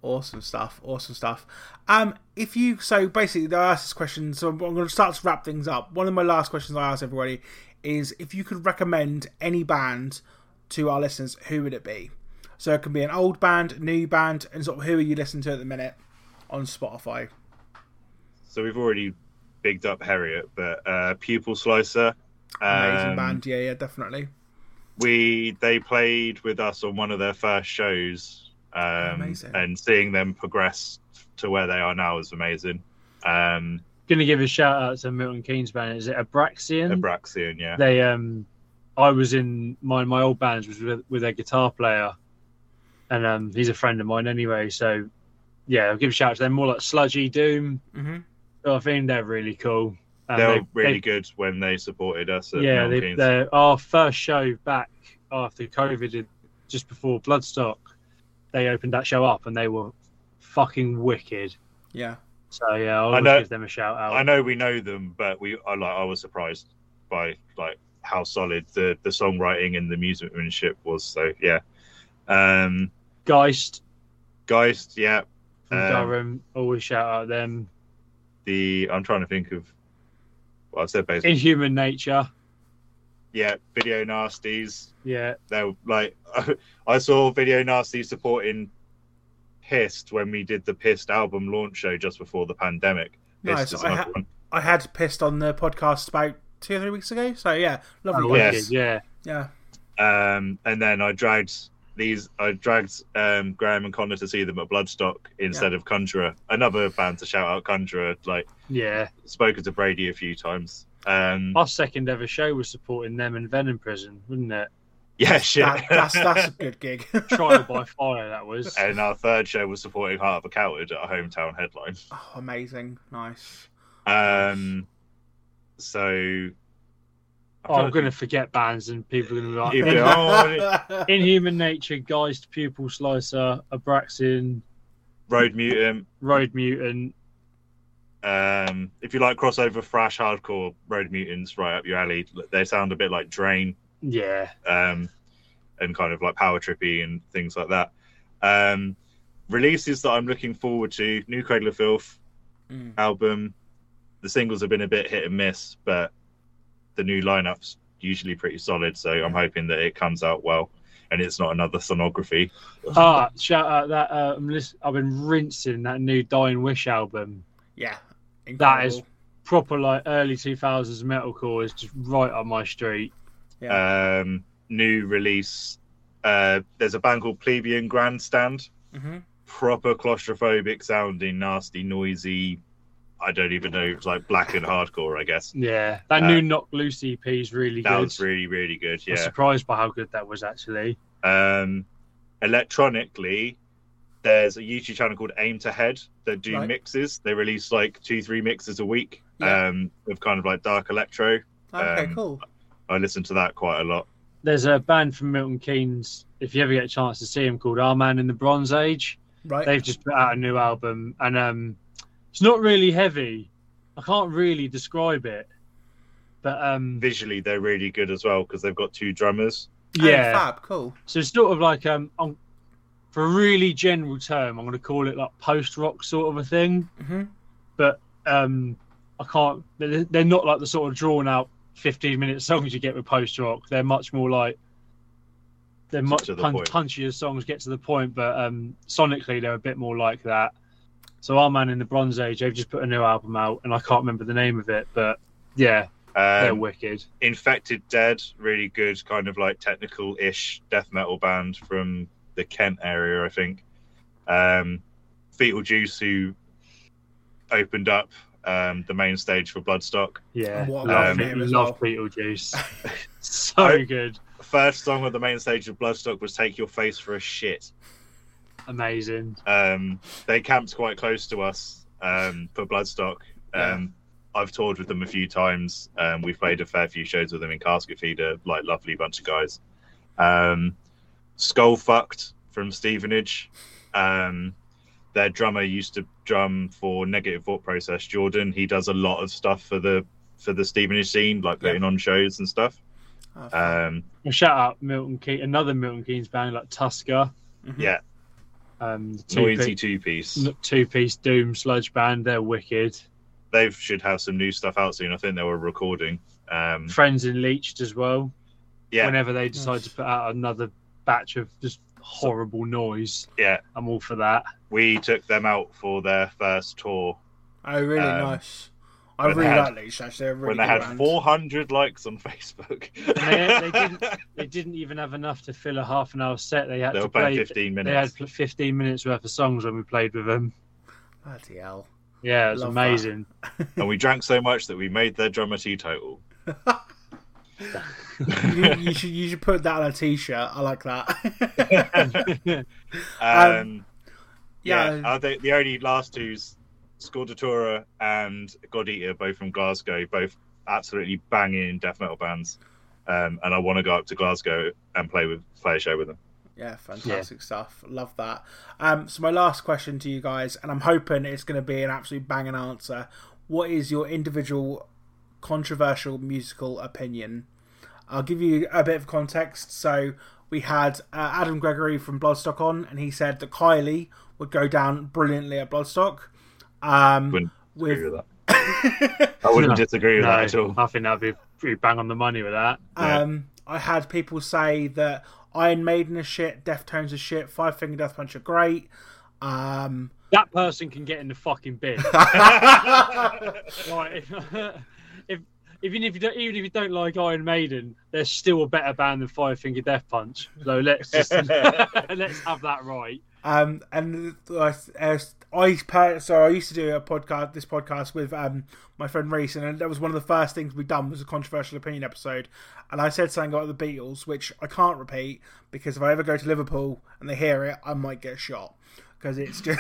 awesome stuff. Awesome stuff. Um, if you so basically, I asked this question, so I'm going to start to wrap things up. One of my last questions I ask everybody is if you could recommend any band to our listeners, who would it be? So it can be an old band, new band, and sort of who are you listening to at the minute on Spotify? so we've already bigged up Heriot, but uh, Pupil Slicer. Amazing um, band, yeah, yeah, definitely. We they played with us on one of their first shows, um, Amazing. and seeing them progress to where they are now is amazing. Um, gonna give a shout out to Milton Keynes band. Is it Abraxian? Abraxian, yeah, they um, I was in my my old bands was with, with their guitar player, and um, he's a friend of mine anyway. So yeah, I'll give a shout out to them. More like Sludgy Doom. hmm I think they're really cool. And they were they- really they- good when they supported us. At yeah, they, they're our first show back after COVID, just before Bloodstock. They opened that show up and they were fucking wicked. Yeah. So yeah, I'll I know- give them a shout out. I know we know them, but we I like I was surprised by like how solid the the songwriting and the musicianship was. So yeah, um, Geist Geist, yeah. from Um, Durham, always shout out them. The I'm trying to think of. Well, I said basically, Inhuman Nature, yeah. Video Nasties. yeah, They're like I saw Video Nasties supporting Pissed when we did the Pissed album launch show just before the pandemic. Nice. Pissed is I ha- one. I had pissed on the podcast about two or three weeks ago. So yeah, lovely. Oh. Yes. yeah. Yeah. Um, and then I dragged these. I dragged um, Graham and Connor to see them at Bloodstock instead of Conjurer. Another band to shout out. Conjurer, like Yeah, spoken to Brady a few times. Um, our second ever show was supporting them in Venom Prison, wasn't it? Yeah, shit. That, that's that's a good gig. Trial by fire, that was. and our third show was supporting Heart of a Coward at a hometown headline. oh, amazing. Nice. Um, so Oh, I'm going to forget bands and people are going to be like, Keep In- on. Inhuman Nature, Geist, Pupil Slicer, Abraxin, Road Mutant, Road Mutant. Um, if you like crossover thrash hardcore, Road Mutants right up your alley. They sound a bit like Drain Yeah. um, and kind of like power trippy and things like that. Um, releases that I'm looking forward to: New Cradle of Filth Mm. album. The singles have been a bit hit and miss, but the new lineup's usually pretty solid. So I'm hoping that it comes out well, and it's not another Thornography. Ah, shout out that uh, I'm lis- I've been rinsing that new Dying Wish album. Yeah, That incredible. is proper like early 2000s metalcore is just right on my street. Um, new release. Uh, there's a band called Plebeian Grandstand. Mhm. Proper claustrophobic sounding, nasty, noisy. I don't even know. It's like black and hardcore, I guess. Yeah, that Uh, new Knocked Loose EP is really That good. was really, really good. I was Yeah. surprised by how good that was actually. Um, electronically, there's a YouTube channel called Aim to Head that do Right. mixes. They release like two, three mixes a week Yeah. um, of kind of like dark electro. Okay, um, cool. I listen to that quite a lot. There's a band from Milton Keynes. If you ever get a chance to see them, called Our Man in the Bronze Age. Right. They've just put out a new album, and um, it's not really heavy. I can't really describe it, but um, Visually, they're really good as well because they've got two drummers. Oh, yeah. fab. Cool. So it's sort of like um, I'm, for a really general term, I'm going to call it like post rock sort of a thing. hmm But um, I can't. They're, they're not like the sort of drawn out 15 minute songs you get with post rock. They're much more like they're much the pun- punchier songs, get to the point. But um, sonically, they're a bit more like that. So our man in the Bronze Age, they've just put a new album out, and I can't remember the name of it, but yeah, they're Um, wicked. Infected Dead, really good, kind of like technical ish death metal band from the Kent area, I think. Um, Fetal Juice, who opened up um, the main stage for Bloodstock. Yeah, What a love, lovely it. love well. Beetlejuice. so I- good, First song on the main stage of Bloodstock was Take Your Face for a Shit. amazing. Um, they camped quite close to us um, for Bloodstock. Um, I've toured with them a few times. Um, we've played a fair few shows with them in Casket Feeder, like lovely bunch of guys. Um, Skull Fucked from Stevenage. Um, their drummer used to drum for Negative Thought Process. Jordan, he does a lot of stuff for the for the Stevenage scene, like Yeah. putting on shows and stuff. Oh. Um, Well, shout out Milton Keynes, another Milton Keynes band like Tusker, Mhm. yeah, um, the noisy two two piece. two piece Doom sludge band. They're wicked. They should have some new stuff out soon. I think they were recording. Um, Friends in Leeched as well. yeah, Whenever they decide Nice. to put out another batch of just horrible noise, yeah. I'm all for that. we took them out for their first tour Oh, really Um, nice. I really they had- like Leech. Actually, they're really when they had band. 400 likes on Facebook. They, they didn't. They didn't even have enough to fill a half an hour set. They had They to were play. 15 minutes. They had 15 minutes worth of songs when we played with them. Bloody hell. Yeah, it was Love amazing. and we drank so much that we made their drummer teetotal. you, you should you should put that on a t-shirt. I like that. Um, yeah. yeah, uh, the, the only last two's Scordatura and God Eater, both from Glasgow, both absolutely banging death metal bands. Um, and I want to go up to Glasgow and play with play a show with them. Yeah, fantastic stuff. Love that. Um, so my last question to you guys, and I'm hoping it's going to be an absolute banging answer. What is your individual controversial musical opinion? I'll give you a bit of context. So we had uh, Adam Gregory from Bloodstock on, and he said that Kylie would go down brilliantly at Bloodstock. Um, Wouldn't with agree with that. I wouldn't No. disagree with no, that at all. I think that'd be pretty bang on the money with that. Yeah. Um, I had people say that Iron Maiden is shit, Deftones is shit, Five Finger Death Punch are great. Um, That person can get in the fucking bin. Like, if, if even if you don't, even if you don't like Iron Maiden, they're still a better band than Five Finger Death Punch. So let's just let's have that right. um, and uh, uh, I per- so I used to do a podcast, this podcast with um my friend Reese, and that was one of the first things we done was a controversial opinion episode. And I said something about the Beatles, which I can't repeat because if I ever go to Liverpool and they hear it, I might get shot because it's just.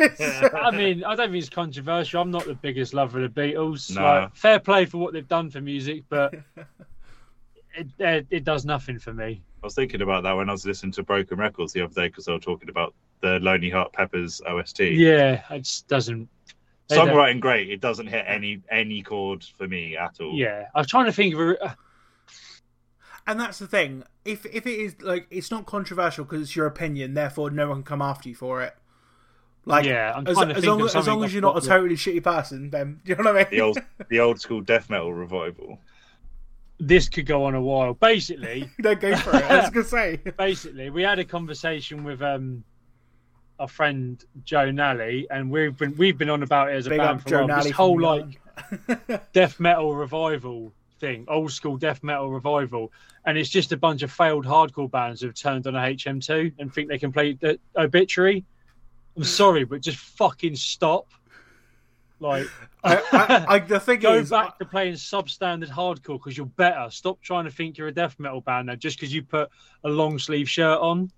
I mean, I don't think it's controversial. I'm not the biggest lover of the Beatles. No. Like, fair play for what they've done for music, but it, it, it does nothing for me. I was thinking about that when I was listening to Broken Records the other day because they were talking about the Lonely Heart Peppers OST. Yeah, it just doesn't They don't- Songwriting great. It doesn't hit any any chord for me at all. Yeah, I was trying to think of a. And that's the thing. If if it is like it's not controversial because it's your opinion, therefore no one can come after you for it. Like yeah, I'm as, trying to as long of as, long as you're not a got the- totally shitty person, then you know what I mean. The old the old school death metal revival. This could go on a while. Basically, no, go for it. I was gonna say. basically, we had a conversation with um our friend Joe Nally, and we've been we've been on about it as a Big band up for a Joe while. Nally This whole Young. like death metal revival thing, old school death metal revival, and it's just a bunch of failed hardcore bands who've turned on a HM2 and think they can play the obituary. I'm mm. sorry, but just fucking stop. Like, I, I, I, the thing go is, back to playing substandard hardcore because you're better. Stop trying to think you're a death metal band now just because you put a long sleeve shirt on.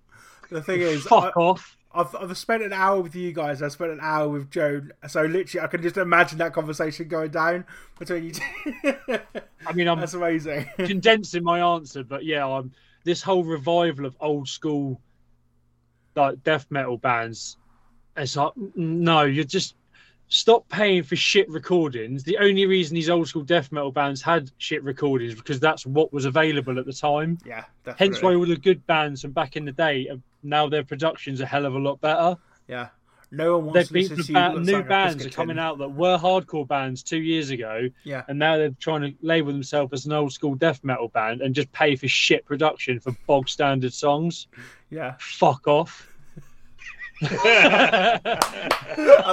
the thing is, Fuck off. I've I've spent an hour with you guys. I spent an hour with Joe. So literally, I can just imagine that conversation going down between you two. I mean, I'm That's amazing. condensing my answer, but yeah, I'm this whole revival of old school like death metal bands. It's like no, you're just stop paying for shit recordings. The only reason these old school death metal bands had shit recordings because that's what was available at the time. yeah, definitely. Hence why all the good bands from back in the day are, now their production's a hell of a lot better. yeah, no one wants They've to listen the to you. ba- new like bands are coming out that were hardcore bands two years ago, Yeah, and now they're trying to label themselves as an old school death metal band and just pay for shit production for bog standard songs. yeah. Fuck off. I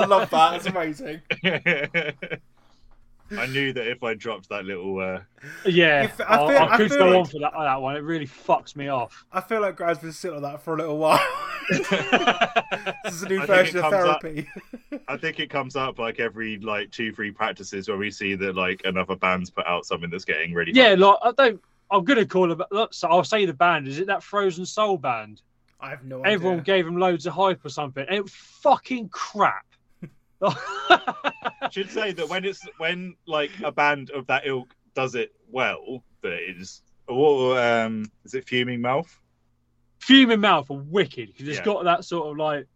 love that. It's amazing. I knew that if I dropped that little uh, Yeah, If- I I, feel- I I could feel go like- on for that, that one. It really fucks me off. I feel like Grad's been sitting on that for a little while. this is a new I version of comes up- therapy. I think it comes up like every like two, three practices where we see that like another band's put out something that's getting really Yeah, like I don't. I'm gonna call it. Look, so I'll say the band. Is it that Frozen Soul band? I have no idea. Everyone gave them loads of hype or something. And it was fucking crap. I should say that when it's when like a band of that ilk does it well, that is or um is it fuming mouth? Fuming Mouth are wicked because it's Yeah. got that sort of like.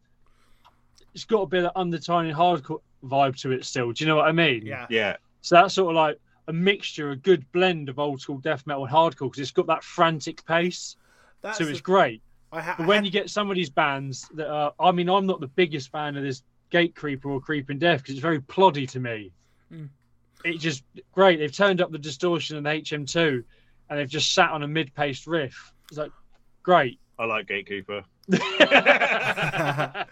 It's got a bit of undertone hardcore vibe to it still. Do you know what I mean? Yeah, Yeah. So that's sort of like a mixture, a good blend of old school death metal and hardcore because it's got that frantic pace. that's so it's the- great. I ha- But I when had- you get some of these bands that are, I mean, I'm not the biggest fan of this Gate Creeper or Creeping Death because it's very ploddy to me. Mm. It just great. They've turned up the distortion and the HM2, and they've just sat on a mid-paced riff. It's like great. I like Gatekeeper. I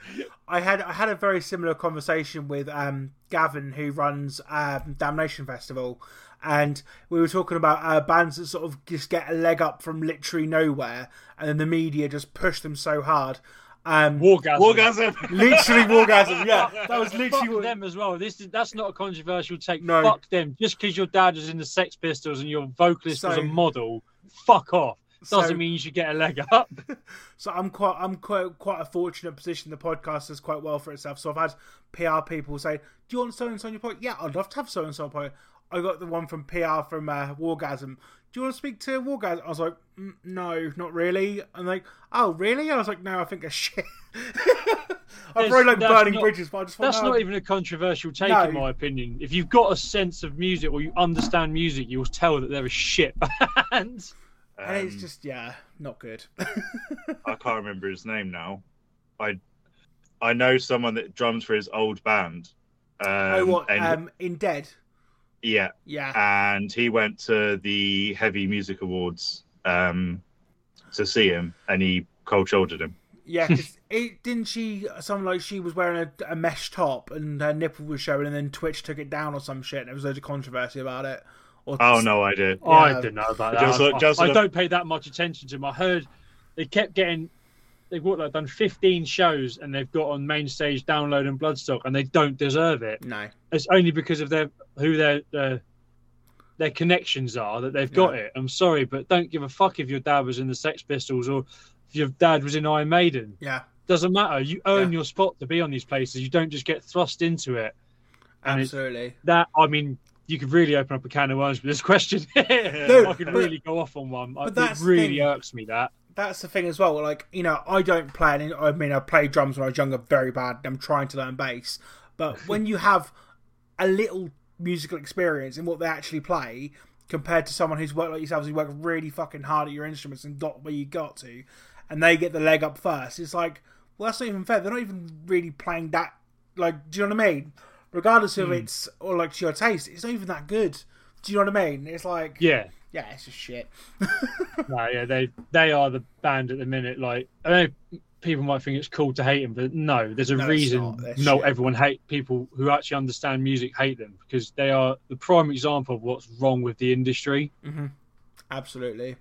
had I had a very similar conversation with um, Gavin, who runs um, Damnation Festival, and we were talking about uh, bands that sort of just get a leg up from literally nowhere, and then the media just push them so hard. Um, Wargasm. Wargasm. literally wargasm. Yeah, that was Fuck literally what, them as well. This is that's not a controversial take. No. Fuck them. Just because your dad was in the Sex Pistols and your vocalist was a model, fuck off. Doesn't So- mean you should get a leg up. So I'm quite I'm quite quite a fortunate position. The podcast does quite well for itself. So I've had PR people say, "Do you want so and so on your podcast?" Yeah, I'd love to have so and so on podcast. I got the one from PR from uh, Wargasm. Do you want to speak to Wargasm? I was like, mm, "No, not really." And like, "Oh, really?" I was like, "No, I think a shit." I There's- probably like burning not- bridges, but I just That's to not even a controversial take, No. in my opinion. If you've got a sense of music or you understand music, you'll tell that they're a shit band. And it's Um, just yeah, not good. I can't remember his name now. I I know someone that drums for his old band. Um, oh, what? and, Um, in Dead. Yeah, Yeah. and he went to the Heavy Music Awards um, to see him, and he cold shouldered him. Yeah, 'cause it didn't she? Something like she was wearing a, a mesh top and her nipple was showing, and then Twitch took it down or some shit. And there was loads of controversy about it. Or Oh no idea. I don't know about that. Just I- just I, look- don't pay that much attention to them. I heard they kept getting. They've what, like, done 15 shows and they've got on main stage download and bloodstock and they don't deserve it. no. It's only because of their who their uh, their connections are that they've got it. I'm sorry, but don't give a fuck if your dad was in the Sex Pistols or if your dad was in Iron Maiden. Yeah, Doesn't matter. You earn Yeah. your spot to be on these places. You don't just get thrust into it. And absolutely. that I mean, you could really open up a can of worms with this question. No, I could but- really go off on one. But it the really thing. irks me that. That's the thing as well. Like you know, I don't play. Any, I mean, I played drums when I was younger, very bad. I'm trying to learn bass, but when you have a little musical experience in what they actually play compared to someone who's worked like yourselves who worked really fucking hard at your instruments and got where you got to, and they get the leg up first. It's like, well, that's not even fair. They're not even really playing that. Like, do you know what I mean? Regardless of hmm. it's or like to your taste, it's not even that good. Do you know what I mean? It's like, Yeah. yeah, it's just shit. No, yeah, they they are the band at the minute. Like, I know people might think it's cool to hate them, but no, there's a No, reason not. They're shit. everyone hate people who actually understand music hate them because they are the prime example of what's wrong with the industry. Absolutely.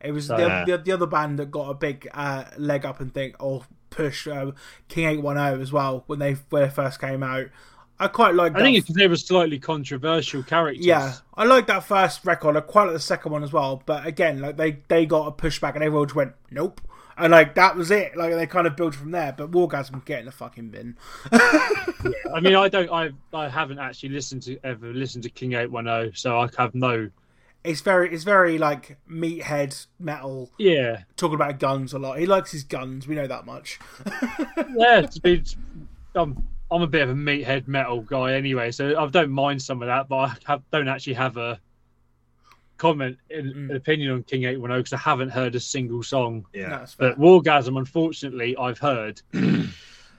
It was So- the, the, the other band that got a big uh, leg up and think or push uh, King Eight One Zero as well when they when they first came out. I quite like. I that think it's because they were slightly controversial characters. Yeah, I like that first record. I quite like the second one as well. But again, like they they got a pushback and everyone just went nope, and like that was it. Like they kind of built from there. But Wargasm get in the fucking bin. I mean, I don't, I, I haven't actually listened to ever listened to King Eight One Zero, so I have no. It's very it's very like meathead metal Yeah, talking about guns a lot. He likes his guns. We know that much. yeah. To be, I'm, I'm a bit of a meathead metal guy anyway, so I don't mind some of that, but I have, don't actually have a comment, in, Mm. an opinion on King Eight One Zero because I haven't heard a single song. Yeah. That's fair. But Wargasm, unfortunately, I've heard.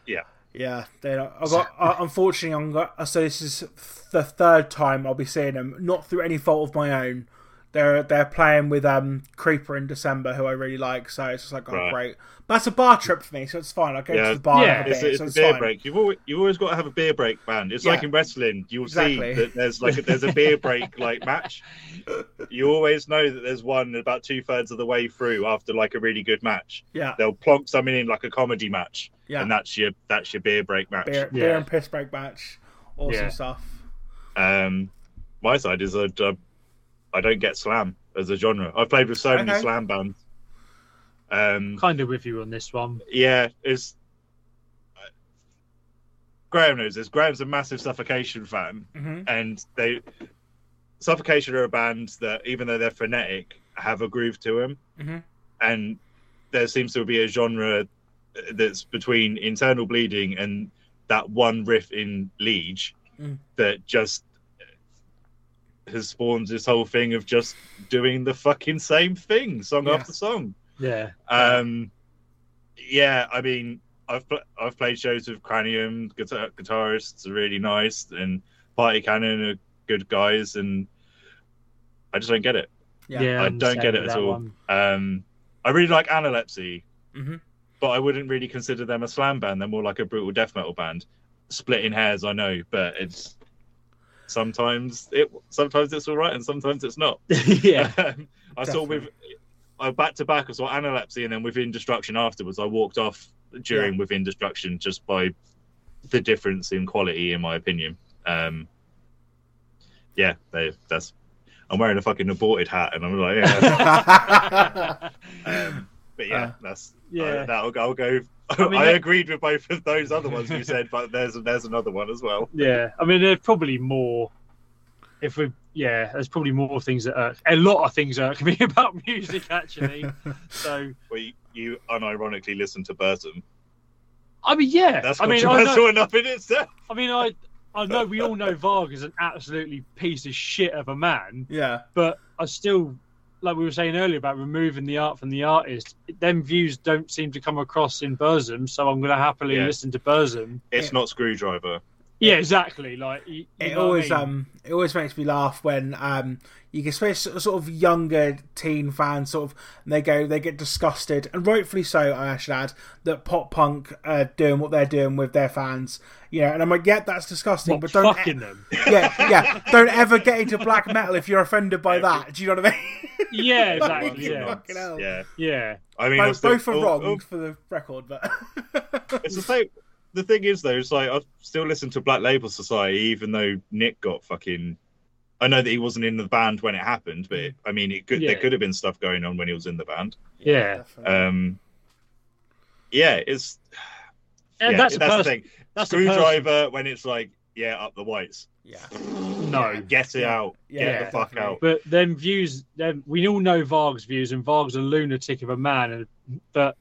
Yeah, Yeah, they don't. I got uh, unfortunately, I'm got, so this is the third time I'll be seeing them, not through any fault of my own. They're they're playing with um Creeper in December, who I really like. So it's just like, oh Right. great. But that's a bar trip for me, so it's fine. I go Yeah. to the bar Yeah. a It's, beer, a, it's so a it's beer fine. break. You've always, you've always got to have a beer break band. It's like in wrestling. You'll Exactly. see that there's like there's a beer break like match. You always know that there's one about two thirds of the way through after like a really good match. Yeah, They'll plonk something in like a comedy match, yeah. and that's your that's your beer break match. beer, Yeah. beer and piss break match, awesome Yeah. stuff. Um, my side is I, I don't get slam as a genre. I've played with so many slam bands. Um, Kind of with you on this one. yeah, it's Graham knows this. Graham's a massive Suffocation fan, hmm and they Suffocation are a band that, even though they're frenetic, have a groove to them, Mhm. and there seems to be a genre that's between internal bleeding and that one riff in Liege Mm. that just has spawned this whole thing of just doing the fucking same thing song Yeah. after song. Yeah. Um, yeah, I mean, I've pl- I've played shows with Cranium guitar- guitarists, are really nice, and Party Cannon are good guys, and I just don't get it. Yeah. Yeah, I don't get it at all. one. Um, I really like Analepsy, Mhm. but I wouldn't really consider them a slam band. They're more like a brutal death metal band. Splitting hairs, I know, but it's sometimes it sometimes it's all right and sometimes it's not. yeah. I saw with I back to back. I saw Analepsy, and then within Destruction afterwards, I walked off during within Destruction just by the difference in quality, in my opinion. Um, yeah, they, that's. I'm wearing a fucking aborted hat, and I'm like, yeah. um, but yeah, Uh, that's yeah. yeah. that'll, I'll go. I, mean, that- agreed with both of those other ones you said, but there's there's another one as well. Yeah, I mean, there's probably more. If we, yeah, there's probably more things that irk. A lot of things irk me about music, actually. so, Where you, you unironically listen to Burzum. I mean, yeah. That's I mean, I, controversial know, enough in itself. I mean, I, I know we all know Varg is an absolutely piece of shit of a man, yeah, but I still, like we were saying earlier about removing the art from the artist. Them views don't seem to come across in Burzum, so I'm going to happily Yeah. listen to Burzum. It's Yeah. not Skrewdriver. Yeah, exactly. Like you, you it know what I always mean? um it always makes me laugh when um you can especially sort of younger teen fans sort of they go they get disgusted and rightfully so I should add that pop punk are doing what they're doing with their fans you know and I'm like yeah that's disgusting What, but don't fucking them. yeah yeah don't ever get into black metal if you're offended by that do you know what I mean Yeah, exactly. Fucking Yeah, fucking hell. Yeah, yeah. I mean, I both, still- both are oh, wrong oh, for the record but it's the same. The thing is, though, it's like I still listen to Black Label Society, even though Nick got fucking. I know that he wasn't in the band when it happened, but I mean, it could Yeah. there could have been stuff going on when he was in the band. Yeah. definitely. Um, yeah, it's And yeah, that's a that's the thing. That's a person. Skrewdriver when it's like, yeah, up the whites, yeah No. get it out, Yeah, get the fuck definitely. out. But then views, then we all know Varg's views, and Varg's a lunatic of a man. And but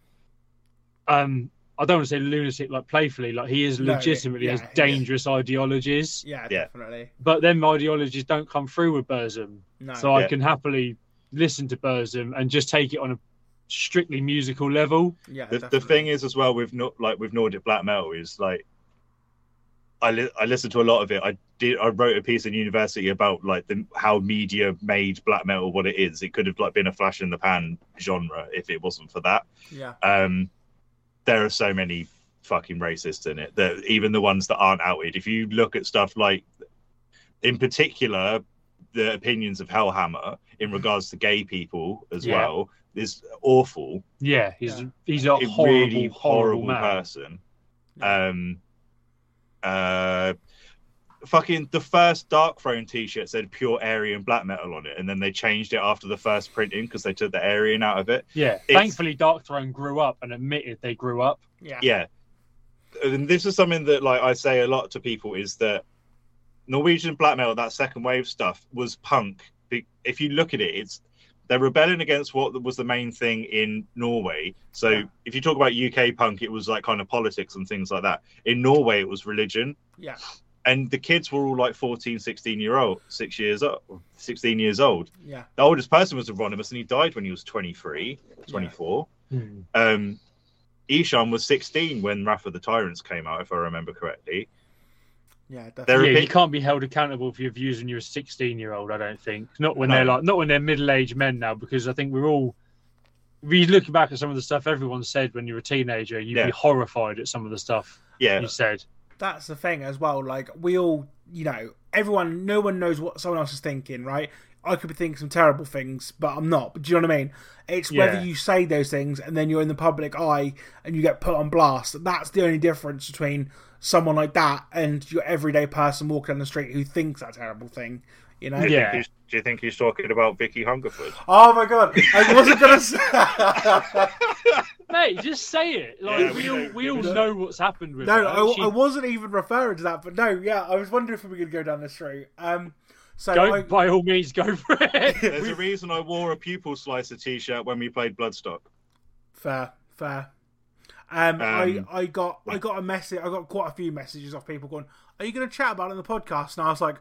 um, I don't want to say lunatic like playfully, like he is No, legitimately yeah, has he is. dangerous ideologies, Yeah, Yeah. definitely. but them ideologies don't come through with Burzum. No. So I can happily listen to Burzum and just take it on a strictly musical level. yeah, the, the thing is as well with not like with Nordic black metal is like I li- I listened to a lot of it. I did I wrote a piece in university about like the how media made black metal what it is. It could have like been a flash in the pan genre if it wasn't for that. Yeah, Um, there are so many fucking racists in it that even the ones that aren't outed. If you look at stuff like, in particular, the opinions of Hellhammer in regards to gay people as Yeah. well is awful Yeah, he's Yeah. he's a a horrible, really horrible, horrible man. person. Um, uh, fucking the first Darkthrone T-shirt said "Pure Aryan Black Metal" on it, and then they changed it after the first printing because they took the Aryan out of it. Yeah, It's- thankfully, Darkthrone grew up and admitted they grew up. yeah, Yeah, and this is something that like I say a lot to people is that Norwegian black metal, that second wave stuff, was punk. If you look at it, it's they're rebelling against what was the main thing in Norway. So Yeah. if you talk about UK punk, it was like kind of politics and things like that. In Norway, it was religion. yeah, and the kids were all like 14 16 year old six years old 16 years old yeah, the oldest person was Euronymous and he died when he was 23 24 um Ihsahn was 16 when Wrath of the Tyrants came out if I remember correctly yeah, They're definitely. yeah, bit- you can't be held accountable for your views when you're a 16 year old. I don't think. Not when No. they're like, not when they're middle aged men now, because I think we're all. If you look back at some of the stuff everyone said when you were a teenager, you'd Yeah. be horrified at some of the stuff yeah you said. That's the thing as well. Like we all, you know, everyone, no one knows what someone else is thinking, right? I could be thinking some terrible things, but I'm not. But do you know what I mean? It's whether you say those things and then you're in the public eye and you get put on blast. That's the only difference between someone like that and your everyday person walking down the street who thinks that terrible thing. You know? do, you Yeah. do you think he's talking about Vicky Hungerford Oh my god! I wasn't gonna say. Mate, just say it. Like Yeah, we we all know. we all No. know what's happened with no, her. I, She- I wasn't even referring to that. But no, yeah, I was wondering if we were gonna go down this route. Um, so go I, by all means go for it. there's a reason I wore a pupil slicer t-shirt when we played Bloodstock Fair, fair. Um, I, Um, I got I got a message. I got quite a few messages off people going, "Are you going to chat about it in the podcast?" And I was like,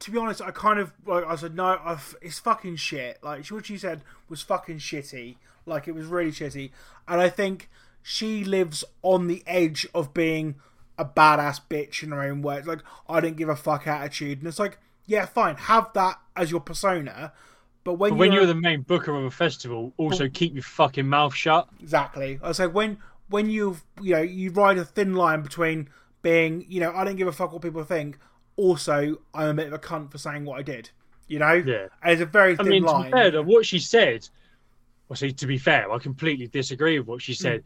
to be honest, I kind of like I said, no, I've, it's fucking shit. Like what she said was fucking shitty. Like it was really shitty, and I think she lives on the edge of being a badass bitch in her own words. Like I don't give a fuck attitude, and it's like, yeah, fine, have that as your persona. But when, But when you're, you're the main booker of a festival, also keep your fucking mouth shut. Exactly. I was like, when when you you know you ride a thin line between being you know I don't give a fuck what people think. Also, I'm a bit of a cunt for saying what I did. You know. Yeah. And it's a very I thin mean, to line. be fair, what she said. Well, see, to be fair, I completely disagree with what she said.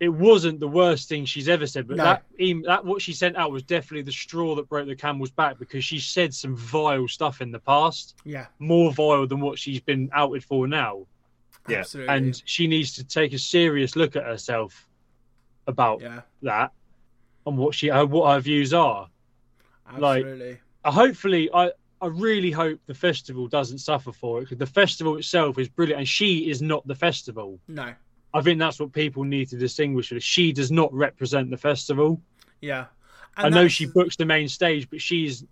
It wasn't the worst thing she's ever said, but No. that that what she sent out was definitely the straw that broke the camel's back because she said some vile stuff in the past, yeah. more vile than what she's been outed for now, Yeah. Absolutely. and she needs to take a serious look at herself about yeah. that and what she her, what her views are. like- Absolutely. Uh, hopefully, I I really hope the festival doesn't suffer for it because the festival itself is brilliant, and she is not the festival. no. I think that's what people need to distinguish. She does not represent the festival. Yeah. I know she books the main stage, but she's.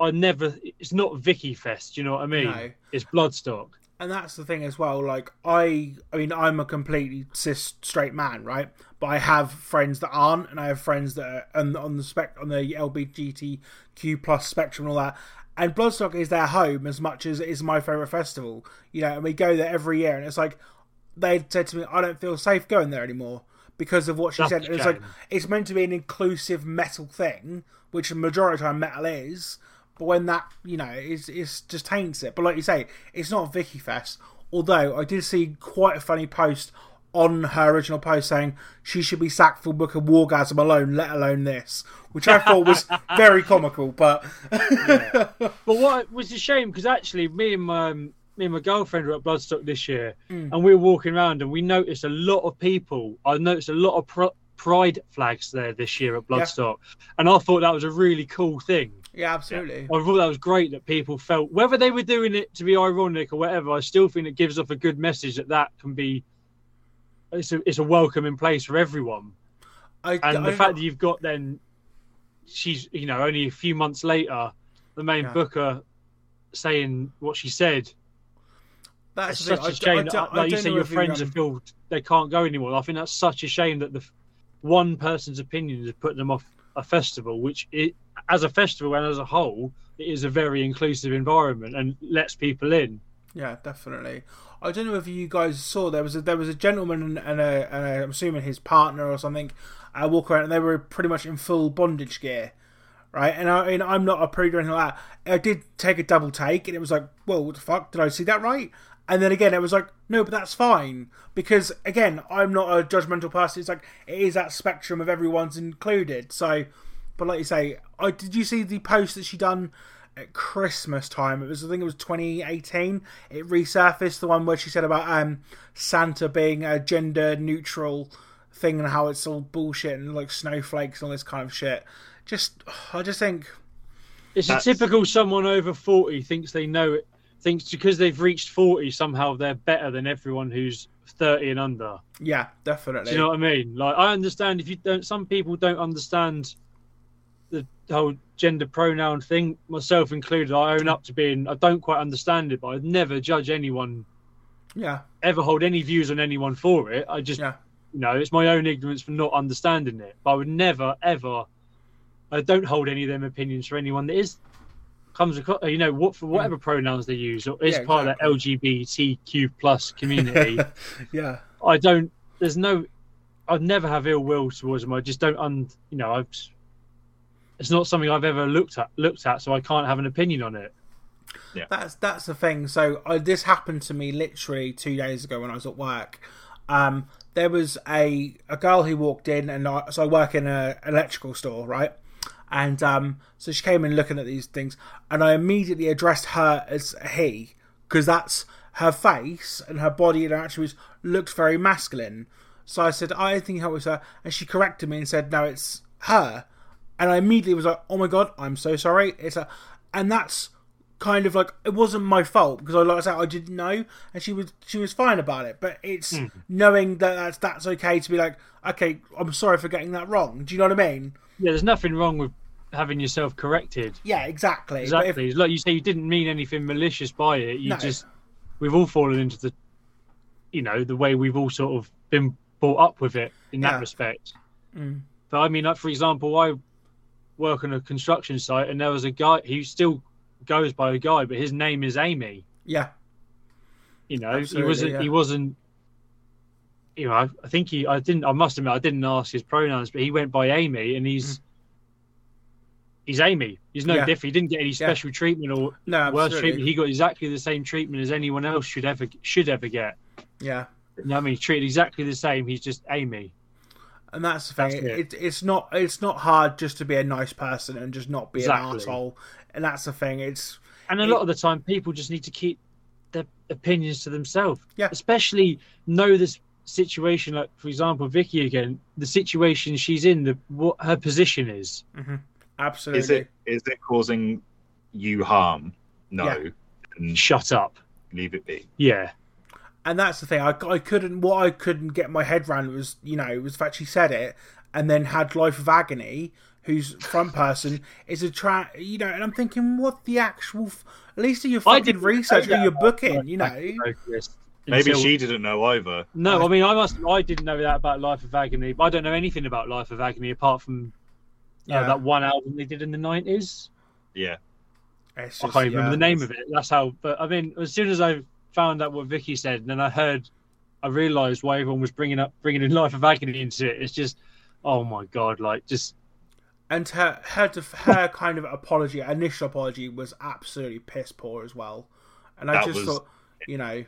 I never. It's not Vicky Fest. You know what I mean? No. It's Bloodstock. and that's the thing as well like i i mean i'm a completely cis straight man right but i have friends that aren't and i have friends that are on, on the spec on the lbgtq plus spectrum and all that and bloodstock is their home as much as it is my favorite festival you know and we go there every year and it's like they said to me i don't feel safe going there anymore because of what she That's said and it's like it's meant to be an inclusive metal thing which the majority of the time metal is but when that, you know, is it's just taints it. But like you say, it's not Vicky Fest. Although I did see quite a funny post on her original post saying she should be sacked for Book of Wargasm alone, let alone this, which I thought was very comical. But But what was a shame because actually, me and my um, me and my girlfriend were at Bloodstock this year, Mm. and we were walking around and we noticed a lot of people. I noticed a lot of pr- pride flags there this year at Bloodstock, and I thought that was a really cool thing. yeah, absolutely. I thought that was great that people felt whether they were doing it to be ironic or whatever. I still think it gives off a good message that that can be. It's a it's a welcoming place for everyone. I, and I the fact that you've got then she's you know only a few months later the main Yeah. booker saying what she said that's such a shame that, I, you say your you, friends um, are feel they can't go anymore i think that's such a shame that the one person's opinion has put them off a festival which it, as a festival and as a whole it is a very inclusive environment and lets people in Yeah, definitely. I don't know if you guys saw there was a, there was a gentleman and, and, a, and a, I'm assuming his partner or something uh, walk around and they were pretty much in full bondage gear, right? And I mean, I'm not a prude or anything like that. I did take a double take and it was like, well, what the fuck? Did I see that right? And then again, it was like, no, but that's fine because again, I'm not a judgmental person. It's like it is that spectrum of everyone's included. So, but like you say, I did you see the post that she done at Christmas time? It was I think it was 2018. It resurfaced the one where she said about um Santa being a gender neutral thing and how it's all bullshit and like snowflakes and all this kind of shit. Just I just think It's That's- a typical someone over 40 thinks they know it, thinks because they've reached 40, somehow they're better than everyone who's 30 and under. yeah, definitely. Do you know what I mean? Like, I understand if you don't, some people don't understand the whole gender pronoun thing, myself included. I own up to being, I don't quite understand it, but I'd never judge anyone, yeah, ever hold any views on anyone for it. I just, yeah, you know, it's my own ignorance for not understanding it. But I would never, ever, I don't hold any of them opinions for anyone that is comes across, you know, what for whatever pronouns they use or is Mm. Yeah, part of the LGBTQ plus community. yeah, I don't. There's no. I'd never have ill will towards them. I just don't. Un, you know, I've. It's not something I've ever looked at. Looked at, so I can't have an opinion on it. Yeah. That's that's the thing. So I, this happened to me literally two days ago when I was at work. Um, there was a a girl who walked in, and I, so I work in a electrical store, right? And um, so she came in looking at these things, and I immediately addressed her as he because that's her face and her body and her attributes looked very masculine. So I said, I think it was her, and she corrected me and said, no, it's her. And I immediately was like, oh my god, I'm so sorry. It's a, and that's kind of like it wasn't my fault because I like I said I didn't know, and she was she was fine about it. But it's knowing that that's that's okay to be like, okay, I'm sorry for getting that wrong. Do you know what I mean? Yeah, there's nothing wrong with having yourself corrected. Yeah, exactly. But if- Exactly. like you say, you didn't mean anything malicious by it. You No. just, we've all fallen into the, you know, the way we've all sort of been brought up with it in that Yeah. respect. Mm. But I mean, like for example, I work on a construction site, and there was a guy who still goes by a guy, but his name is Amy. yeah, You know, Absolutely, he wasn't. yeah. He wasn't. You know, I, I think he. I didn't. I must admit, I didn't ask his pronouns, but he went by Amy, and he's. He's Amy. He's no Mm. Yeah. different. He didn't get any special treatment or no, worse absolutely. treatment. He got exactly the same treatment as anyone else should ever should ever get. yeah. You know what I mean, he's treated exactly the same. He's just Amy. And that's the thing. That's it. it. it's not it's not hard just to be a nice person and just not be an Exactly. asshole. And that's the thing. It's And a It- lot of the time, people just need to keep their opinions to themselves. Yeah. Especially know this situation. Like for example, Vicky again, the situation she's in, the what her position is. Mm-hmm. absolutely Is it is it causing you harm? No. Yeah. Shut up. leave it be. Yeah. And that's the thing. I, I couldn't. What I couldn't get my head around was, you know, was the fact she said it and then had Life of Agony, whose front person is a tra You know, and I'm thinking, what the actual? F- at least do your I fucking didn't research know or your that booking. You know, Maybe until- she didn't know either. No, I mean, I must. I didn't know that about Life of Agony. I don't know anything about Life of Agony apart from uh, Yeah. that one album they did in the nineties. Yeah. It's I can't even remember yeah. the name of it. That's how. But I mean, as soon as I found out what Vicky said, and then I heard, I realised why everyone was bringing up bringing in Life of Agony into it. It's just, oh my god, like just And her her def- her kind of apology, initial apology, was absolutely piss poor as well. And I That just was- thought, you know,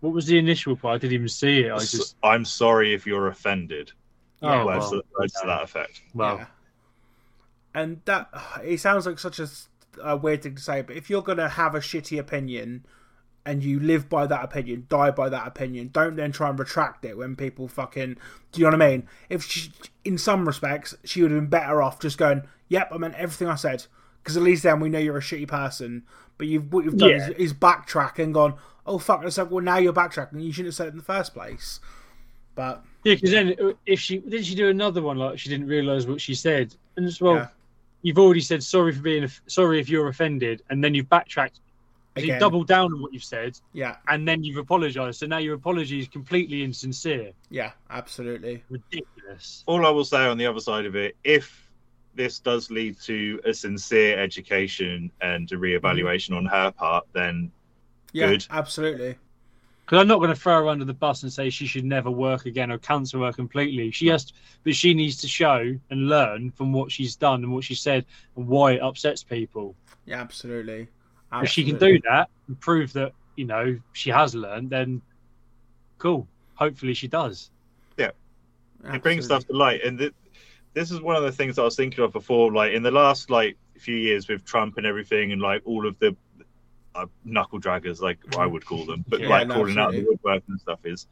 what was the initial part? I didn't even see it. I just, I'm sorry if you're offended. oh words, well, to, words to that effect. well, yeah. And that it sounds like such a weird thing to say, but if you're gonna have a shitty opinion and you live by that opinion, die by that opinion, don't then try and retract it when people fucking. Do you know what I mean? If she, in some respects, she would have been better off just going, "Yep, I meant everything I said," because at least then we know you're a shitty person. But you've what you've done Yeah. is, is backtrack and gone, "Oh fuck!" It's like, well, now you're backtracking. You shouldn't have said it in the first place. But Yeah, because then uh, if she did she do another one like she didn't realise what she said, and as well, Yeah. you've already said sorry for being sorry if you're offended, and then you've backtracked. So Again. you've doubled down on what you've said, Yeah, and then you've apologised. So now your apology is completely insincere, yeah, absolutely. ridiculous. All I will say on the other side of it, if this does lead to a sincere education and a reevaluation mm-hmm. on her part, then Yeah, Good. absolutely. Because I'm not going to throw her under the bus and say she should never work again or cancel her completely. She has, to, but she needs to show and learn from what she's done and what she said and why it upsets people. Yeah, absolutely. If she can do that and prove that you know she has learned, then cool. Hopefully she does. Yeah. It brings stuff to light and th- this is one of the things that i was thinking of before like in the last like few years with trump and everything and like all of the uh, knuckle draggers like i would call them but Yeah, like no, calling out the woodwork and stuff is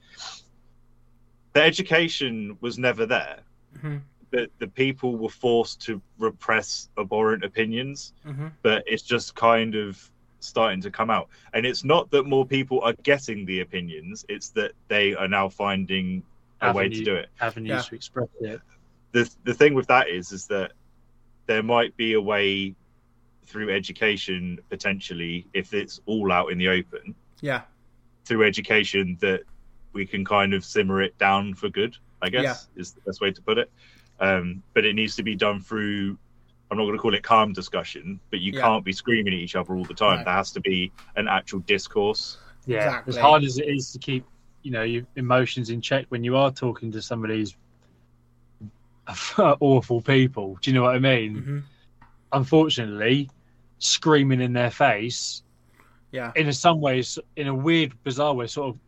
the education was never there Mhm, the, the people were forced to repress abhorrent opinions mhm. but it's just kind of starting to come out. And it's not that more people are getting the opinions it's that they are now finding a way to do it. Avenues Yeah. to express it. the the thing with that is is that there might be a way through education potentially if it's all out in the open Yeah, through education that we can kind of simmer it down for good i guess is the best way to put it. Um, but it needs to be done through i'm not going to call it calm discussion but you Yeah. can't be screaming at each other all the time No. there has to be an actual discourse Yeah, Exactly. as hard as it is to keep you know your emotions in check when you are talking to some of these awful people. Do you know what I mean? hmm Unfortunately, screaming in their face yeah, in some ways, in a weird, bizarre way, sort of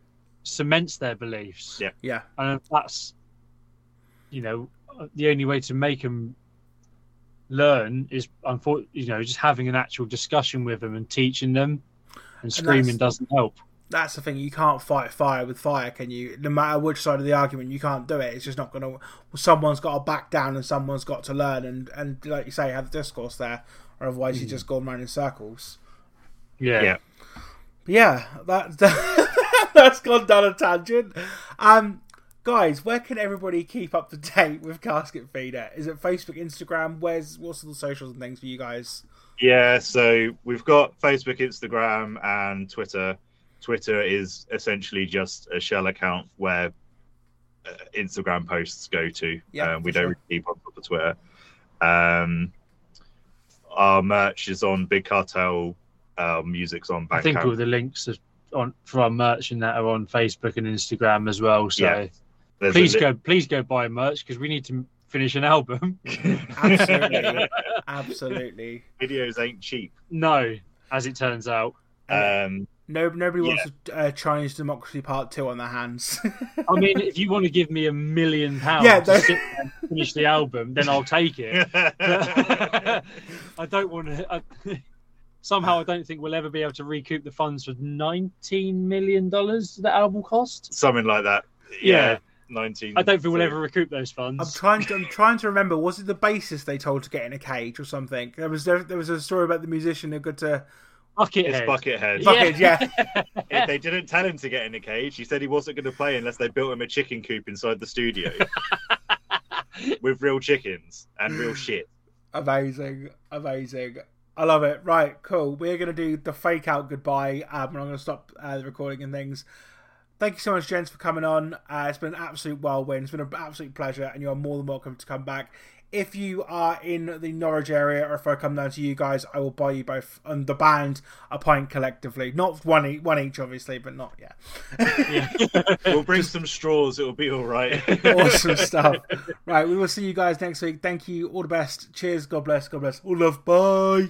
cements their beliefs. Yeah. yeah, and that's you know the only way to make them learn is unfortunately you know just having an actual discussion with them and teaching them and screaming that's- doesn't help that's the thing. You can't fight fire with fire, can you? No matter which side of the argument, you can't do it. It's just not going to. Someone's got to back down, and someone's got to learn, and and like you say, have the discourse there, or otherwise you just go around in circles. yeah, Yeah. But yeah, that that's gone down a tangent. Um, guys, where can everybody keep up to date with Casket Feeder? Is it Facebook, Instagram? Where's what's all the socials and things for you guys? Yeah, so we've got Facebook, Instagram, and Twitter. Twitter is essentially just a shell account where uh, Instagram posts go to. Yeah, um, we don't sure. really keep on top of Twitter. Um, our merch is on Big Cartel. Our music's on I think all the links are on for our merch and that are on Facebook and Instagram as well. So Yeah. There's please li- go, please go buy merch because we need to finish an album. Absolutely, absolutely. Videos ain't cheap. no, as it turns out. Um, No, nobody wants a uh, Chinese Democracy Part Two on their hands. I mean, if you want to give me a million pounds Yeah, to sit there and finish the album, then I'll take it. I don't want to. I, somehow, I don't think we'll ever be able to recoup the funds for nineteen million dollars the album cost. Something like that. Yeah. Yeah. 19. I don't think we'll ever recoup those funds. I'm trying to. I'm trying to remember. Was it the bassist they told to get in a cage or something? There was there, there was a story about the musician who got to Buckethead. It's Buckethead. Yeah. Yeah, If they didn't tell him to get in a cage. He said he wasn't going to play unless they built him a chicken coop inside the studio with real chickens and real shit. amazing, amazing. I love it. Right, cool. We're gonna do the fake out goodbye, um, and I'm gonna stop uh, the recording and things. Thank you so much, gents, for coming on. Uh, it's been an absolute whirlwind. It's been an absolute pleasure, and you are more than welcome to come back. If you are in the Norwich area, or if I come down to you guys, I will buy you both and the band a pint collectively. Not one, each, one each, obviously, but not yet. Yeah. we'll bring Just... some straws. It'll be all right. awesome stuff. Right, we will see you guys next week. Thank you. All the best. Cheers. God bless. God bless. All love. Bye.